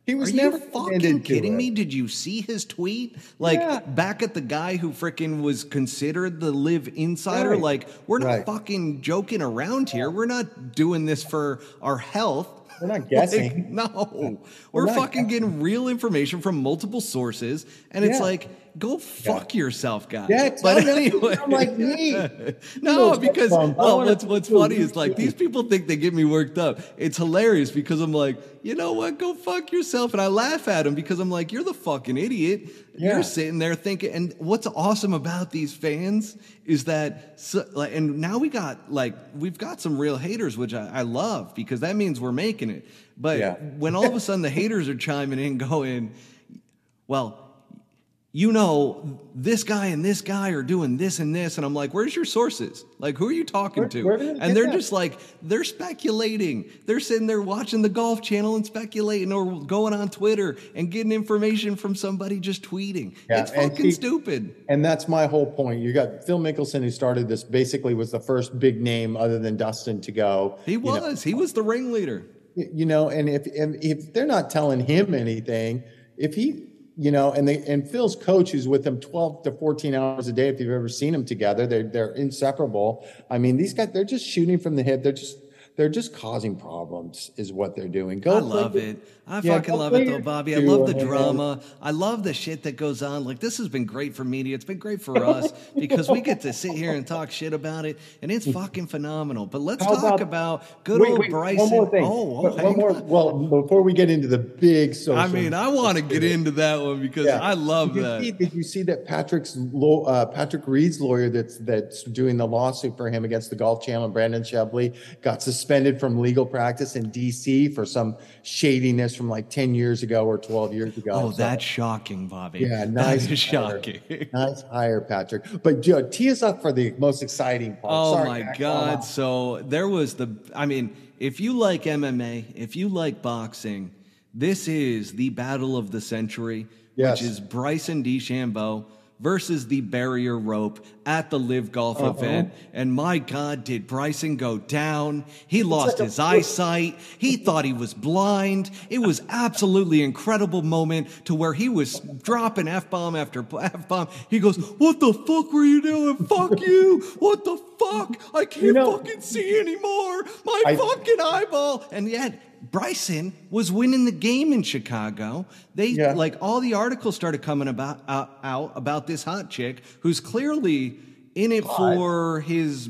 he are was you never fucking kidding me? Did you see his tweet? Like Yeah. back at the guy who freaking was considered the LIV insider. Right. Like we're not Right. fucking joking around here. We're not doing this for our health. We're not Like, guessing. no, we're, not fucking guessing. getting real information from multiple sources, and it's like go fuck yourself, guy. Yeah, but anyway, sound like me. no, because. Oh, I well, what's what's funny is like these people think they get me worked up. It's hilarious because I'm like, you know what? Go fuck yourself, and I laugh at them because I'm like, you're the fucking idiot. Yeah. You're sitting there thinking. And what's awesome about these fans is that, so, like, and now we got like we've got some real haters, which I, I love because that means we're making it. But Yeah. when all of a sudden the haters are chiming in, going, well, you know, this guy and this guy are doing this and this. And I'm like, where's your sources? Like, who are you talking Where- to? where did they get and they're that? just like, they're speculating. They're sitting there watching the golf channel and speculating or going on Twitter and getting information from somebody just tweeting. Yeah, it's fucking see- stupid. And that's my whole point. You got Phil Mickelson, who started this, basically was the first big name other than Dustin to go. He you know, was. he was the ringleader. you know and if and if they're not telling him anything if he you know and they and phil's coach who's with him 12 to 14 hours a day if you've ever seen them together they're they're inseparable. I mean these guys they're just shooting from the hip. They're just they're just causing problems is what they're doing. Go I love with- it. I Yeah, fucking love it though, Bobby. I love the drama. I love the shit that goes on. Like this has been great for media. It's been great for us because we get to sit here and talk shit about it, and it's fucking phenomenal. But let's How talk about- about, good wait, old wait, Bryson. one more thing Oh, oh, One- more on. well before we get into the big social I mean, I want to get into that one because Yeah. I love did that. See, did you see that Patrick's law, uh, Patrick Reed's lawyer that's that's doing the lawsuit for him against the Golf Channel, Brandon Shebley, got suspended from legal practice in D.C. for some shadiness from like ten years ago or twelve years ago. Oh, So, that's shocking, Bobby. Yeah, nice hire. shocking. nice hire, Patrick. But Joe, tee us up for the most exciting part. Oh Sorry, my Mac. God. So there was the, I mean, if you like MMA, if you like boxing, this is the battle of the century, Yes. which is Bryson DeChambeau versus the barrier rope at the LIV Golf Uh-huh. event. And my God, did Bryson go down? He lost his eyesight. He thought he was blind. It was absolutely incredible moment to where he was dropping F bomb after F bomb. He goes, What the fuck were you doing? Fuck you. What the fuck? I can't You know- fucking see anymore. My I- fucking eyeball. And yet, Bryson was winning the game in Chicago. They Yeah. like all the articles started coming about out, out about this hot chick who's clearly in it for his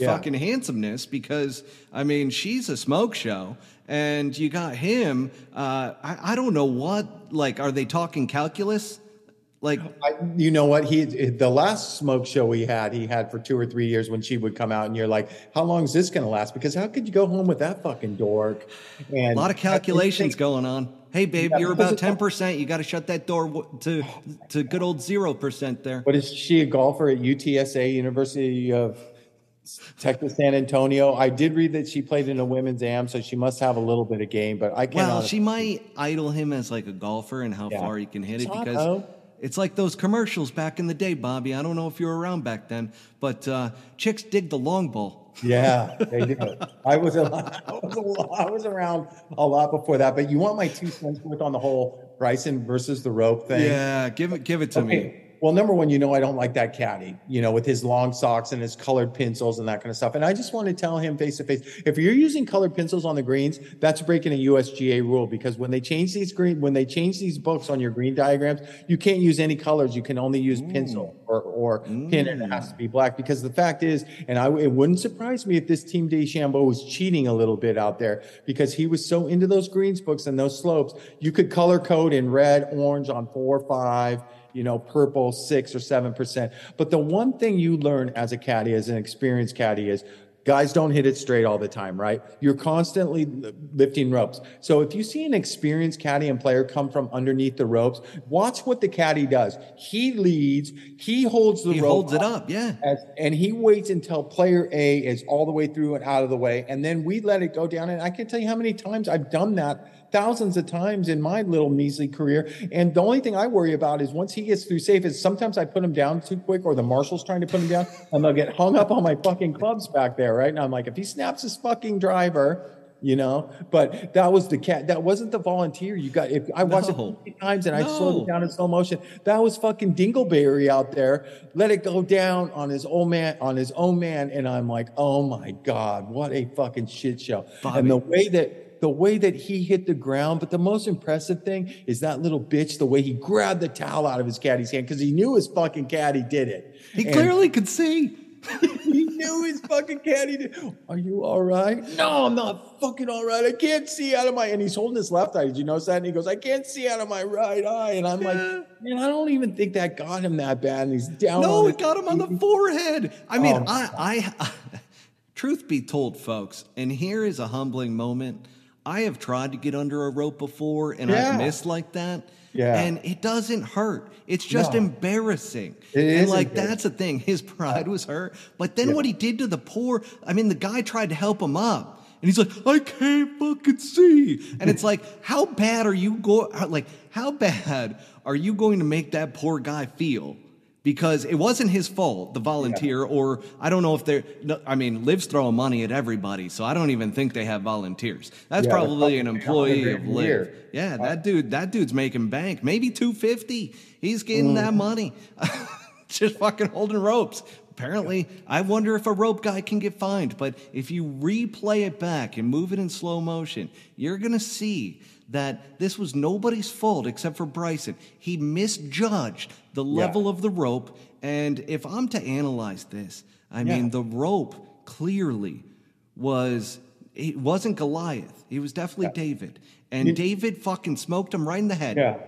Yeah. fucking handsomeness because I mean she's a smoke show and you got him. Uh, I, I don't know what like are they talking calculus? Like I, you know what? He the last smoke show he had, he had for two or three years when she would come out, and you're like, how long is this going to last? Because how could you go home with that fucking dork? And a lot of calculations going on. Hey babe, Yeah, you're about ten percent. You got to shut that door to to good old zero percent there. But is she a golfer at UTSA, University of Texas San Antonio? I did read that she played in a women's am, so she must have a little bit of game. But I can't. Well, she might idle him as like a golfer and how Yeah. far he can hit it because. It's like those commercials back in the day, Bobby. I don't know if you were around back then, but uh, chicks dig the long ball. Yeah, they do. I was, a, I was a- I was around a lot before that. But you want my two cents worth on the whole Bryson versus the rope thing? Yeah, give it give it to me. Well, number one, you know I don't like that caddy, you know, with his long socks and his colored pencils and that kind of stuff. And I just want to tell him face to face, if you're using colored pencils on the greens, that's breaking a USGA rule because when they change these green, when they change these books on your green diagrams, you can't use any colors. You can only use pencil mm. or, or pin, and it has to be black. Because the fact is, and I it wouldn't surprise me if this team DeChambeau was cheating a little bit out there because he was so into those greens books and those slopes. You could color code in red, orange on four, five you know, purple six or seven percent. But the one thing you learn as a caddy, as an experienced caddy, is guys don't hit it straight all the time, right? You're constantly lifting ropes. So if you see an experienced caddy and player come from underneath the ropes, watch what the caddy does. He leads, he holds the rope. He rope. holds it up, yeah. As, and he waits until player A is all the way through and out of the way. And then we let it go down. And I can tell you how many times I've done that thousands of times in my little measly career. And the only thing I worry about is once he gets through safe is sometimes I put him down too quick or the marshal's trying to put him down and they'll get hung up on my fucking clubs back there. Right. And I'm like, if he snaps his fucking driver, you know, but that was the cat. That wasn't the volunteer. You got, if I watched No. it 50 times and I slowed it down in slow motion, that was fucking Dingleberry out there. Let it go down on his old man, on his own man. And I'm like, oh my God, what a fucking shit show. Bobby. And the way that, the way that he hit the ground. But the most impressive thing is that little bitch, the way he grabbed the towel out of his caddy's hand because he knew his fucking caddy did it. He and clearly could see. he knew his fucking caddy did. Are you all right? No, I'm not fucking all right. I can't see out of my. And he's holding his left eye. Did you notice that? And he goes, I can't see out of my right eye. And I'm yeah. like, man, I don't even think that got him that bad. And he's down. No, it got him on the forehead. I mean, oh, I, I, I Truth be told, folks, and here is a humbling moment. I have tried to get under a rope before and yeah. I've missed like that. Yeah. And it doesn't hurt. It's just no. embarrassing. It and like that's the thing. His pride was hurt. But then yeah. what he did to the poor, I mean, the guy tried to help him up. And he's like, I can't fucking see. And it's like, how bad are you going like how bad are you going to make that poor guy feel? Because it wasn't his fault, the volunteer, yeah. or I don't know if they're, I mean, LIV's throwing money at everybody, so I don't even think they have volunteers. That's yeah, probably an employee of LIV. Yeah, that dude, that dude's making bank, maybe 250. He's getting mm. that money. Just fucking holding ropes. Apparently, I wonder if a rope guy can get fined, but if you replay it back and move it in slow motion, you're going to see that this was nobody's fault except for Bryson. He misjudged the level yeah. of the rope. And if I'm to analyze this, I yeah. mean, the rope clearly was, it wasn't Goliath. It was definitely yeah. David. And you, David fucking smoked him right in the head. Yeah.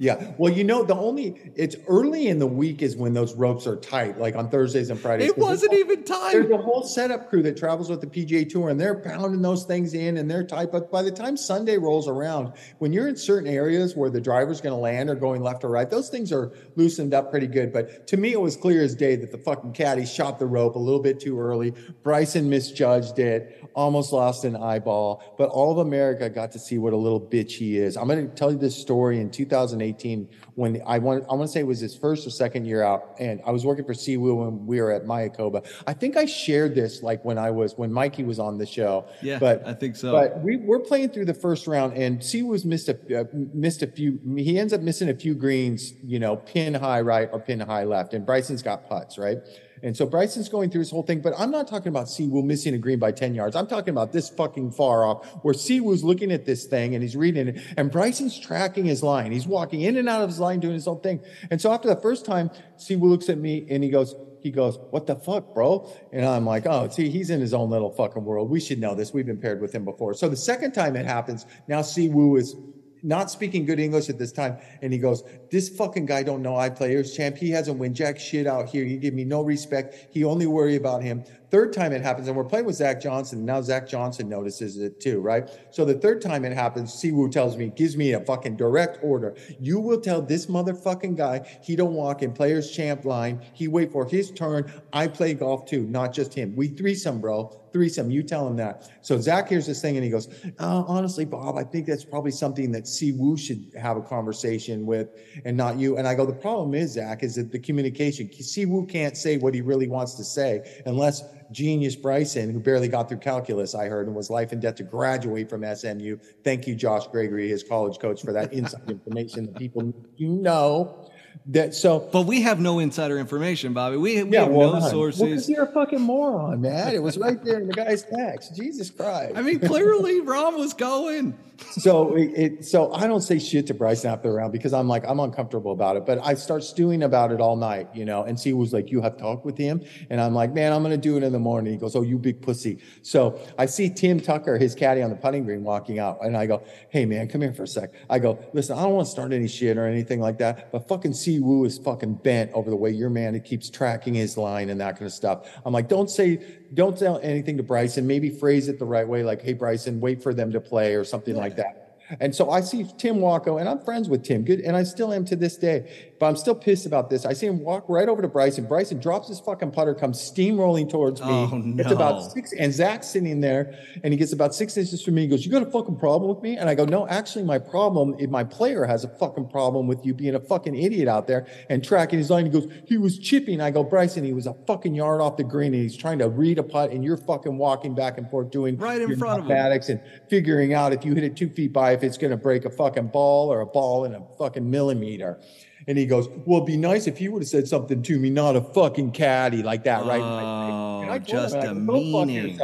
Yeah. Well, you know, the only it's early in the week is when those ropes are tight, like on Thursdays and Fridays. It wasn't even tight. There's a whole setup crew that travels with the PGA Tour, and they're pounding those things in, and they're tight. But by the time Sunday rolls around, when you're in certain areas where the driver's going to land or going left or right, those things are loosened up pretty good. But to me, it was clear as day that the fucking caddy shot the rope a little bit too early. Bryson misjudged it, almost lost an eyeball. But all of America got to see what a little bitch he is. I'm going to tell you this story in 2008. 2018 when I want I want to say it was his first or second year out, and I was working for Siwoo when we were at Mayakoba. I think I shared this like when I was when Mikey was on the show. Yeah, but I think so. But we we're playing through the first round, and Siwoo's missed a uh, missed a few. He ends up missing a few greens, you know, pin high right or pin high left, and Bryson's got putts right. And so Bryson's going through his whole thing, but I'm not talking about Siwoo missing a green by 10 yards. I'm talking about this fucking far off where Siwoo's looking at this thing and he's reading it and Bryson's tracking his line. He's walking in and out of his line doing his own thing. And so after the first time, Siwoo looks at me and he goes, he goes, what the fuck, bro? And I'm like, oh, see, he's in his own little fucking world. We should know this. We've been paired with him before. So the second time it happens, now Siwoo is not speaking good English at this time. And he goes, this fucking guy don't know I players champ. He hasn't win jack shit out here. He give me no respect. He only worry about him. Third time it happens, and we're playing with Zach Johnson. Now Zach Johnson notices it too, right? So the third time it happens, Siwoo tells me, gives me a fucking direct order. You will tell this motherfucking guy he don't walk in players champ line. He wait for his turn. I play golf too, not just him. We threesome, bro. Threesome. You tell him that. So Zach hears this thing and he goes, uh, honestly, Bob, I think that's probably something that Siwoo should have a conversation with and not you. And I go, the problem is, Zach, is that the communication. Siwoo can't say what he really wants to say unless genius Bryson, who barely got through calculus, I heard, and was life and death to graduate from SMU. Thank you, Josh Gregory, his college coach, for that inside information that people you know. That so, but we have no insider information, Bobby. We, we yeah, have well, no none. sources. Well, you're a fucking moron, man. It was right there in the guy's text. Jesus Christ. I mean, clearly, Rahm was going so it, so I don't say shit to Bryson after the round because I'm like I'm uncomfortable about it. But I start stewing about it all night, you know. And he was like, "You have talked with him," and I'm like, "Man, I'm gonna do it in the morning." He goes, "Oh, you big pussy." So I see Tim Tucker, his caddy on the putting green, walking out, and I go, "Hey, man, come here for a sec." I go, "Listen, I don't want to start any shit or anything like that, but fucking Siwoo is fucking bent over the way your man keeps tracking his line and that kind of stuff." I'm like, "Don't say." Don't tell anything to Bryson. Maybe phrase it the right way, like, "Hey, Bryson, wait for them to play" or something yeah. like that. And so I see Tim Wacko, and I'm friends with Tim, good, and I still am to this day but I'm still pissed about this. I see him walk right over to Bryson. Bryson drops his fucking putter, comes steamrolling towards me. Oh, no. It's about six, and Zach's sitting there, and he gets about six inches from me. He goes, "You got a fucking problem with me?" And I go, "No, actually, my problem, my player has a fucking problem with you being a fucking idiot out there and tracking his line." He goes, "He was chipping." I go, "Bryson, he was a fucking yard off the green, and he's trying to read a putt, and you're fucking walking back and forth doing right in front of him and figuring out if you hit it two feet by if it's going to break a fucking ball or a ball in a fucking millimeter." And he goes, Well, it'd be nice if you would have said something to me, not a fucking caddy like that, right? Oh, just him, a meaning.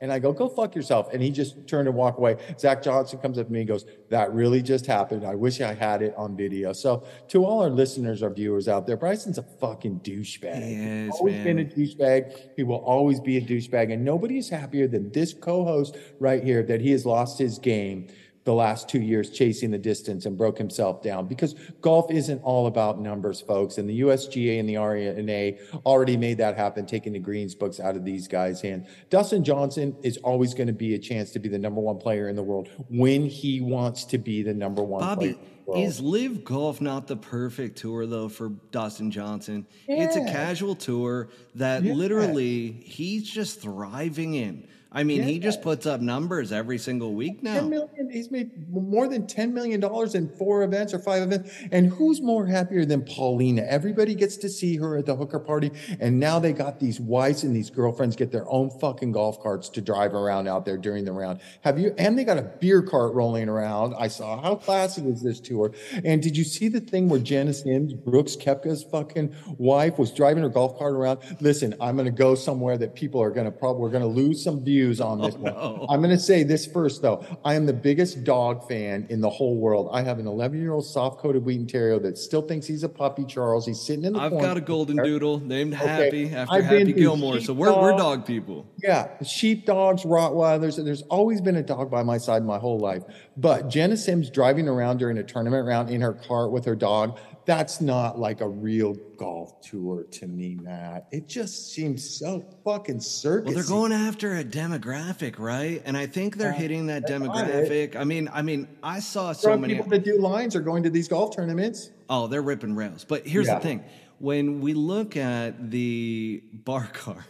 And I go, go fuck yourself. And he just turned and walked away. Zach Johnson comes up to me and goes, that really just happened. I wish I had it on video. So to all our listeners, our viewers out there, Bryson's a fucking douchebag. He is, always man. been a douchebag. He will always be a douchebag. And nobody is happier than this co-host right here that he has lost his game the last two years chasing the distance and broke himself down because golf isn't all about numbers, folks. And the USGA and the R&A already made that happen, taking the greens books out of these guys' hand. Dustin Johnson is always going to be a chance to be the number one player in the world when he wants to be the number one Bobby, player. in the world. is LIV Golf not the perfect tour though for Dustin Johnson? It's a casual tour that Yeah. literally he's just thriving in. I mean, he just puts up numbers every single week now. 10 million, he's made more than $10 million in four events or five events. And who's more happier than Paulina? Everybody gets to see her at the hooker party. And now they got these wives and these girlfriends get their own fucking golf carts to drive around out there during the round. Have you, and they got a beer cart rolling around. I saw how classy was this tour. And did you see the thing where Jena Sims, Brooks Koepka's fucking wife, was driving her golf cart around? Listen, I'm going to go somewhere that people are going to probably, we're going to lose some views on this one. Oh, no. I'm going to say this first, though. I am the biggest dog fan in the whole world. I have an 11 year old soft coated Wheaten Terrier that still thinks he's a puppy, Charles. He's sitting in the I've got a golden doodle named Happy after I've Happy Gilmore. So we're, we're dog people. Yeah, sheepdogs, Rottweilers. There's always been a dog by my side my whole life. But Jena Sims driving around during a tournament round in her cart with her dog, that's not like a real golf tour to me, Matt. It just seems so fucking circus. Well, they're going after a demographic, right? And I think they're hitting that demographic. I mean, I mean, I saw so many. people that do lines are going to these golf tournaments. Oh, they're ripping rails. But here's Yeah. the thing: when we look at the bar car,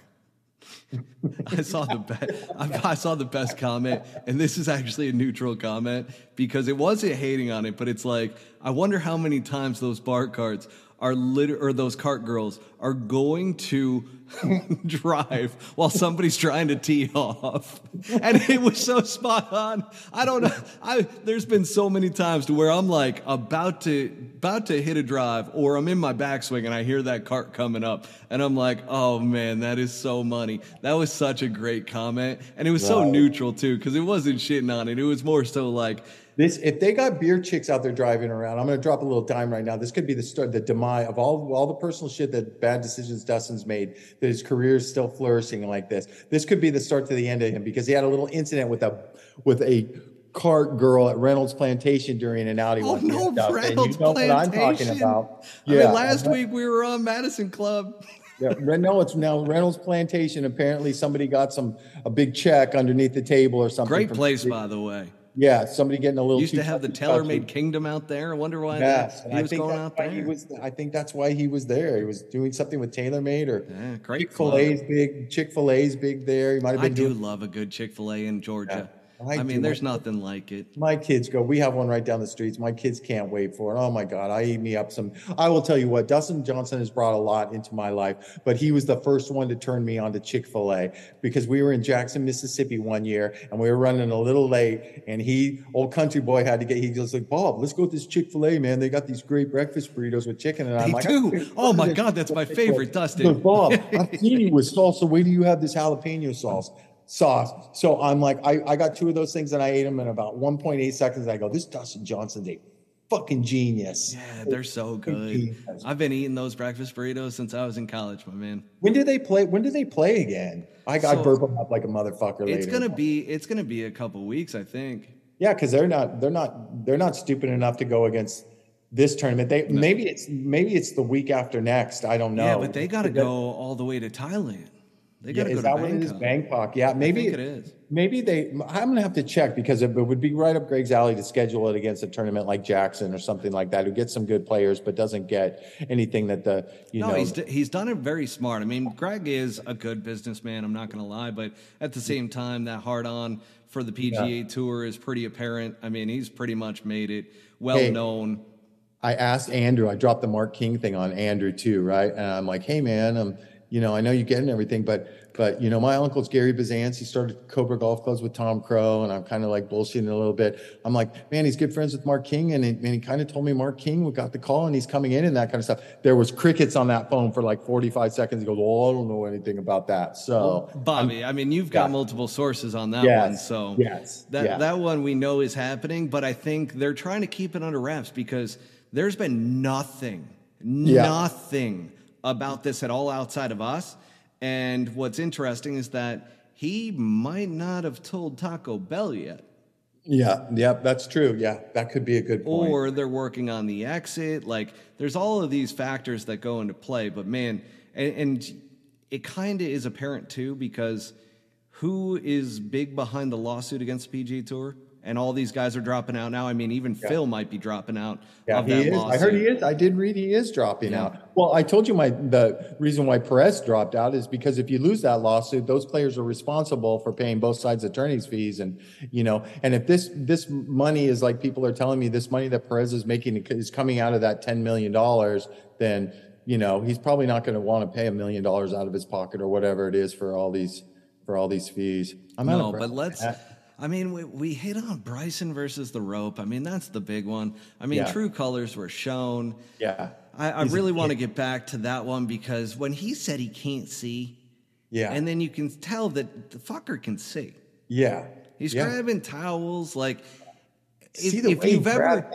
I saw the best. I, saw the best comment, and this is actually a neutral comment because it wasn't hating on it, but it's like I wonder how many times those bar carts are lit or those cart girls are going to drive while somebody's trying to tee off. And it was so spot on. I don't know. I there's been so many times to where I'm like about to about to hit a drive or I'm in my backswing and I hear that cart coming up and I'm like, "Oh man, that is so money." That was such a great comment and it was so neutral too cuz it wasn't shitting on it. It was more so like This, if they got beer chicks out there driving around, I'm going to drop a little dime right now. This could be the start, the demise of all, all the personal shit that bad decisions Dustin's made. That his career is still flourishing like this. This could be the start to the end of him because he had a little incident with a, with a cart girl at Reynolds Plantation during an outing. Oh no, Reynolds you know what I'm talking Plantation. about. I mean, last and- week we were on Madison Club. yeah, no, it's now Reynolds Plantation. Apparently, somebody got some a big check underneath the table or something. Great place, by the way. Yeah, somebody getting a little. Used to have the touchy. TaylorMade Kingdom out there. I wonder why Yes, that, he I was think going out there. he was. I think that's why he was there. He was doing something with TaylorMade or Yeah, Chick Fil A's big. Chick Fil A's big there. He might have been. I been do love a good Chick Fil A in Georgia. I I, mean, there's nothing like it. My kids go. We have one right down the streets. My kids can't wait for it. Oh my god! I eat me up some. I will tell you what. Dustin Johnson has brought a lot into my life, but he was the first one to turn me on to Chick Fil A because we were in Jackson, Mississippi one year, and we were running a little late. And he, old country boy, had to get. He was like, Bob, let's go to this Chick Fil A, man. They got these great breakfast burritos with chicken. And I'm They like, do. Oh my God, that's my favorite, Dustin. Bob, I've seen you with salsa. Where do you have this jalapeno sauce? Sauce. So I'm like, I, I got two of those things and I ate them in about 1.8 seconds. I go, this Dustin Johnson's a fucking genius. Yeah, they're so good. genius. I've been eating those breakfast burritos since I was in college, my man. When did they play? When did they play again? I got So- burp them up like a motherfucker later. It's gonna be it's gonna be a couple weeks, I think. Yeah, because they're not they're not they're not stupid enough to go against this tournament. They maybe it's maybe it's the week after next. I don't know. Yeah, but they got to go all the way to Thailand. They Yeah, is go that to what it is? Bangkok. Bangkok. Yeah, maybe it is. Maybe they. I'm gonna have to check because it would be right up Greg's alley to schedule it against a tournament like Jackson or something like that, who gets some good players but doesn't get anything that the you No, know. he's he's done it very smart. I mean, Greg is a good businessman. I'm not going to lie, but at the same time, that hard on for the PGA Tour is pretty apparent. I mean, he's pretty much made it well Hey. known. I asked Andrew. I dropped the Mark King thing on Andrew too, right? And I'm like, hey man, um, you know, I know you getting everything, but but you know, my uncle's Gary Biszantz. He started Cobra Golf Clubs with Tom Crow, and I'm kind of like bullshitting a little bit. I'm like, man, he's good friends with Mark King, and he, and he kind of told me Mark King got the call and he's coming in and that kind of stuff. There was crickets on that phone for like 45 seconds. He goes, oh, I don't know anything about that. So, well, Bobby, I'm, i mean, you've got yeah. multiple sources on that yes, one, so yes, that yeah. that one we know is happening, but I think they're trying to keep it under wraps because there's been nothing, yeah. nothing about this at all outside of us. And what's interesting is that he might not have told Taco Bell yet. Yeah, yeah, that's true. Yeah, that could be a good point. Or they're working on the exit. Like, there's all of these factors that go into play. But man, and, and it kind of is apparent too because who is big behind the lawsuit against PGA Tour? And all these guys are dropping out now. I mean, even yeah. Phil might be dropping out. Yeah, he is. Lawsuit. I heard he is. I did read he is dropping yeah. out. Well, I told you my the reason why Perez dropped out is because if you lose that lawsuit, those players are responsible for paying both sides attorneys fees, and you know, and if this this money is like people are telling me, this money that Perez is making is coming out of that ten million dollars, then you know he's probably not going to want to pay a million dollars out of his pocket or whatever it is for all these for all these fees. I'm no, but let's. I mean, we, we hit on Bryson versus the rope. I mean, that's the big one. I mean, yeah. true colors were shown. Yeah. I, I really want to get back to that one because when he said he can't see, yeah, and then you can tell that the fucker can see. Yeah. He's yeah. grabbing towels like. If, if you've ever,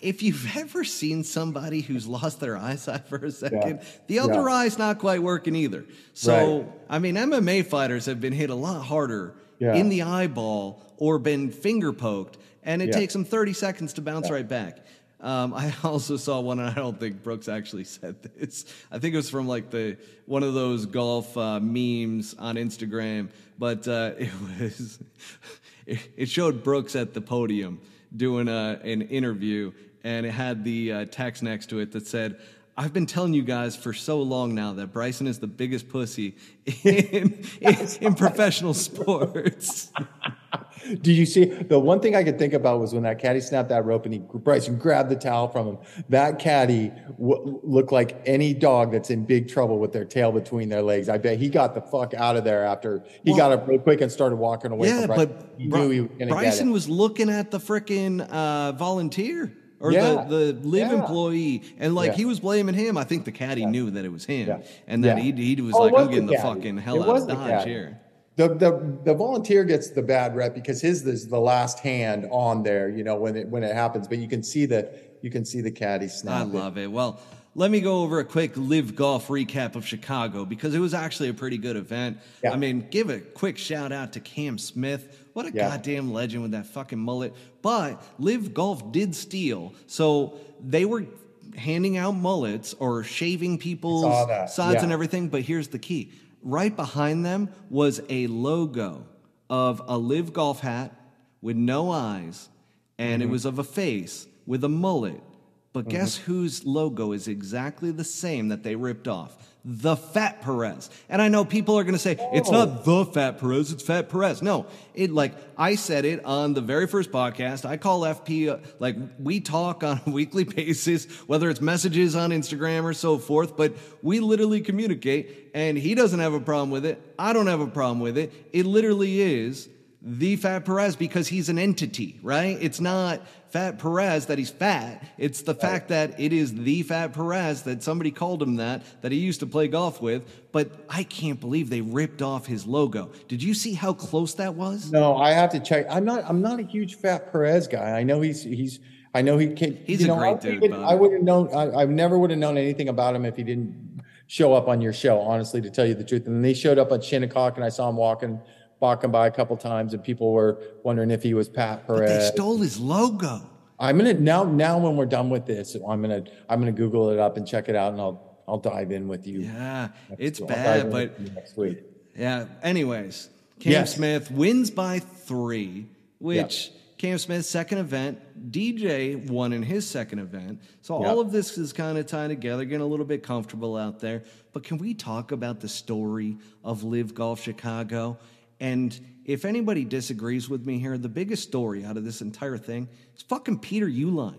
if you've ever seen somebody who's lost their eyesight for a second, yeah. the other yeah. eye's not quite working either. So, right. I mean, MMA fighters have been hit a lot harder yeah. in the eyeball or been finger poked, and it yeah. takes them 30 seconds to bounce yeah. right back. Um, I also saw one, and I don't think Brooks actually said this. I think it was from like the one of those golf uh, memes on Instagram, but uh, it was it showed Brooks at the podium doing a, an interview, and it had the uh, text next to it that said, I've been telling you guys for so long now that Bryson is the biggest pussy in, in, in professional sports. Do you see the one thing I could think about was when that caddy snapped that rope and he Bryson grabbed the towel from him. That caddy w- looked like any dog that's in big trouble with their tail between their legs. I bet he got the fuck out of there after he well, got up real quick and started walking away. Yeah, but he Br- he Bryson was looking at the freaking uh, volunteer or yeah. the, the LIV yeah. employee, and like yeah. he was blaming him. I think the caddy knew that it was him, and that he, he was oh, like, "I'm getting the, the fucking hell it out of Dodge here." The, the the volunteer gets the bad rep because his is the last hand on there, you know, when it when it happens. But you can see that you can see the caddy snap. I love it. it. Well, let me go over a quick LIV Golf recap of Chicago because it was actually a pretty good event. I mean, give a quick shout out to Cam Smith what a yeah. goddamn legend with that fucking mullet. But LIV Golf did steal. So they were handing out mullets or shaving people's sides yeah. and everything. But here's the key right behind them was a logo of a LIV Golf hat with no eyes, and mm-hmm. it was of a face with a mullet. But mm-hmm. guess whose logo is exactly the same that they ripped off? the Fat Perez. And I know people are going to say, oh. it's not the Fat Perez, it's Fat Perez. No, it like I said it on the very first podcast. I call FP, uh, like we talk on a weekly basis, whether it's messages on Instagram or so forth, but we literally communicate and he doesn't have a problem with it. I don't have a problem with it. It literally is the Fat Perez because he's an entity, right? It's not Fat Perez that he's fat. It's the fact that it is the Fat Perez that somebody called him that, that he used to play golf with. But I can't believe they ripped off his logo. Did you see how close that was? No, I have to check. I'm not. I'm not a huge Fat Perez guy. I know he's he's. I know he can. He's a know, great I dude. I would have known. I, I never would have known anything about him if he didn't show up on your show. Honestly, to tell you the truth, and they showed up at Shinnecock, and I saw him walking walking by a couple times, and people were wondering if he was Pat Perez. But they stole his logo. I'm gonna now. Now, when we're done with this, I'm gonna I'm gonna Google it up and check it out, and I'll I'll dive in with you. Yeah, it's bad, but next week. Yeah. Anyways, Cam yes. Smith wins by three, which. Yep. Cam Smith's second event. DJ won in his second event. So yep. all of this is kind of tied together, getting a little bit comfortable out there. But can we talk about the story of LIV Golf Chicago? And if anybody disagrees with me here, the biggest story out of this entire thing is fucking Peter Uihlein.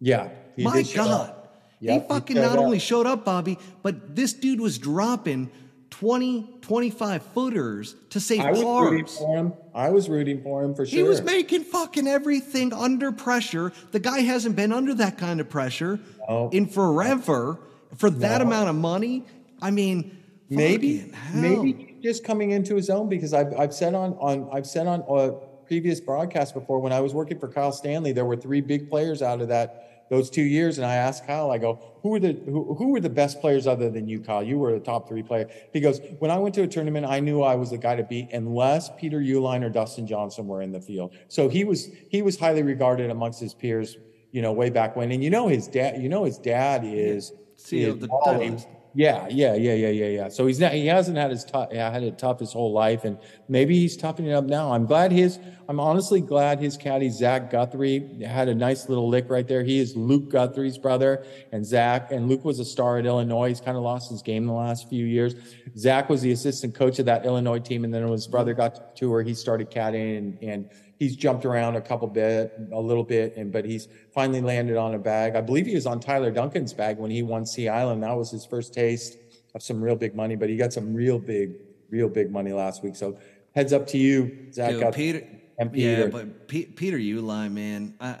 Yeah. My God. Yep, he fucking he not up. only showed up, Bobby, but this dude was dropping 20, 25 footers to save I was rooting for him. I was rooting for him for sure. He was making fucking everything under pressure. The guy hasn't been under that kind of pressure No. in forever for that amount of money. I mean, maybe maybe just coming into his own because I've I've said on on I've said on a previous broadcast before when I was working for Kyle Stanley, there were three big players out of that those two years, and I asked Kyle, I go, who were the who, who were the best players other than you, Kyle? You were the top three player. He goes, when I went to a tournament, I knew I was the guy to beat unless Peter Uihlein or Dustin Johnson were in the field. So he was he was highly regarded amongst his peers, you know, way back when. And you know his dad, you know his dad is is the. Titleist. Yeah, yeah, yeah, yeah, yeah, yeah. So he's not. He hasn't had his tough. Had it tough his whole life, and maybe he's toughening up now. I'm glad his. I'm honestly glad his caddy Zach Guthrie had a nice little lick right there. He is Luke Guthrie's brother, and Zach and Luke was a star at Illinois. He's kind of lost his game the last few years. Zach was the assistant coach of that Illinois team, and then when his brother got to tour, he started caddying, and, and he's jumped around a couple bit, a little bit, and but he's finally landed on a bag. I believe he was on Tyler Duncan's bag when he won Sea Island. That was his first taste of some real big money, but he got some real big, real big money last week. So heads up to you, Zach. Peter. and Yeah, Peter. but P- Peter Uihlein, man, I,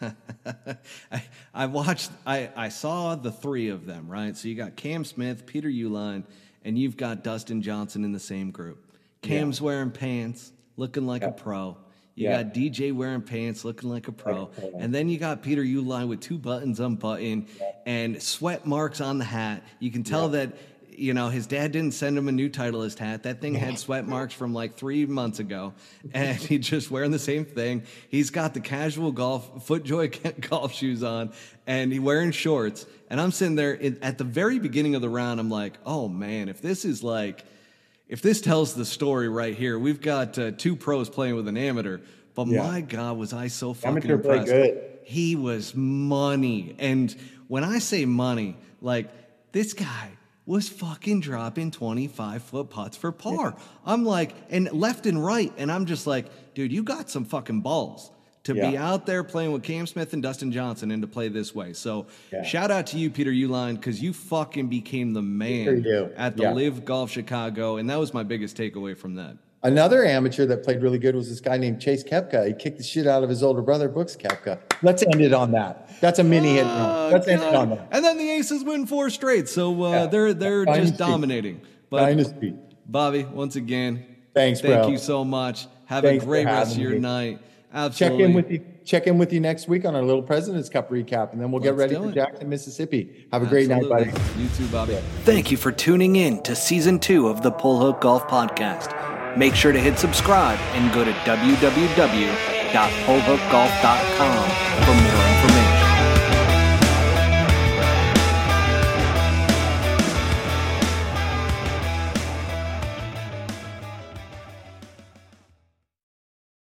I, I watched, I, I saw the three of them, right? So you got Cam Smith, Peter Uihlein, and you've got Dustin Johnson in the same group. Cam's wearing pants, looking like a pro. You Yeah. got DJ wearing pants, looking like a pro. Like a pro. And then you got Peter Uihlein with two buttons unbuttoned and sweat marks on the hat. You can tell that, you know, his dad didn't send him a new Titleist hat. That thing had sweat marks from like three months ago. And he's just wearing the same thing. He's got the casual golf, FootJoy golf shoes on, and he wearing shorts. And I'm sitting there in, at the very beginning of the round. I'm like, oh man, if this is like, if this tells the story right here, we've got uh, two pros playing with an amateur. But Yeah. my God, was I so fucking Amateur impressed. good. He was money. And when I say money, like this guy was fucking dropping 25 foot putts for par. I'm like, and left and right. And I'm just like, dude, you got some fucking balls to be out there playing with Cam Smith and Dustin Johnson and to play this way. So Yeah. shout out to you, Peter Uihlein, because you fucking became the man at the Yeah. LIV Golf Chicago. And that was my biggest takeaway from that. Another amateur that played really good was this guy named Chase Koepka. He kicked the shit out of his older brother, Brooks Koepka. Let's end it on that. That's a mini hit. Oh, Let's end it on that. And then the Aces win four straight, so uh, Yeah. they're they're Dynasty. just dominating. But Dynasty. Bobby, once again, Thanks, thank bro. you so much. Have Thanks a great rest of your me. night. Check Absolutely. in with you. Check in with you next week on our little President's Cup recap, and then we'll get Let's ready do for it. Jackson, Mississippi. Have a great night, buddy. You too, Bobby. Thank you for tuning in to season two of the Pull Hook Golf Podcast. Make sure to hit subscribe and go to www.pullhookgolf.com for more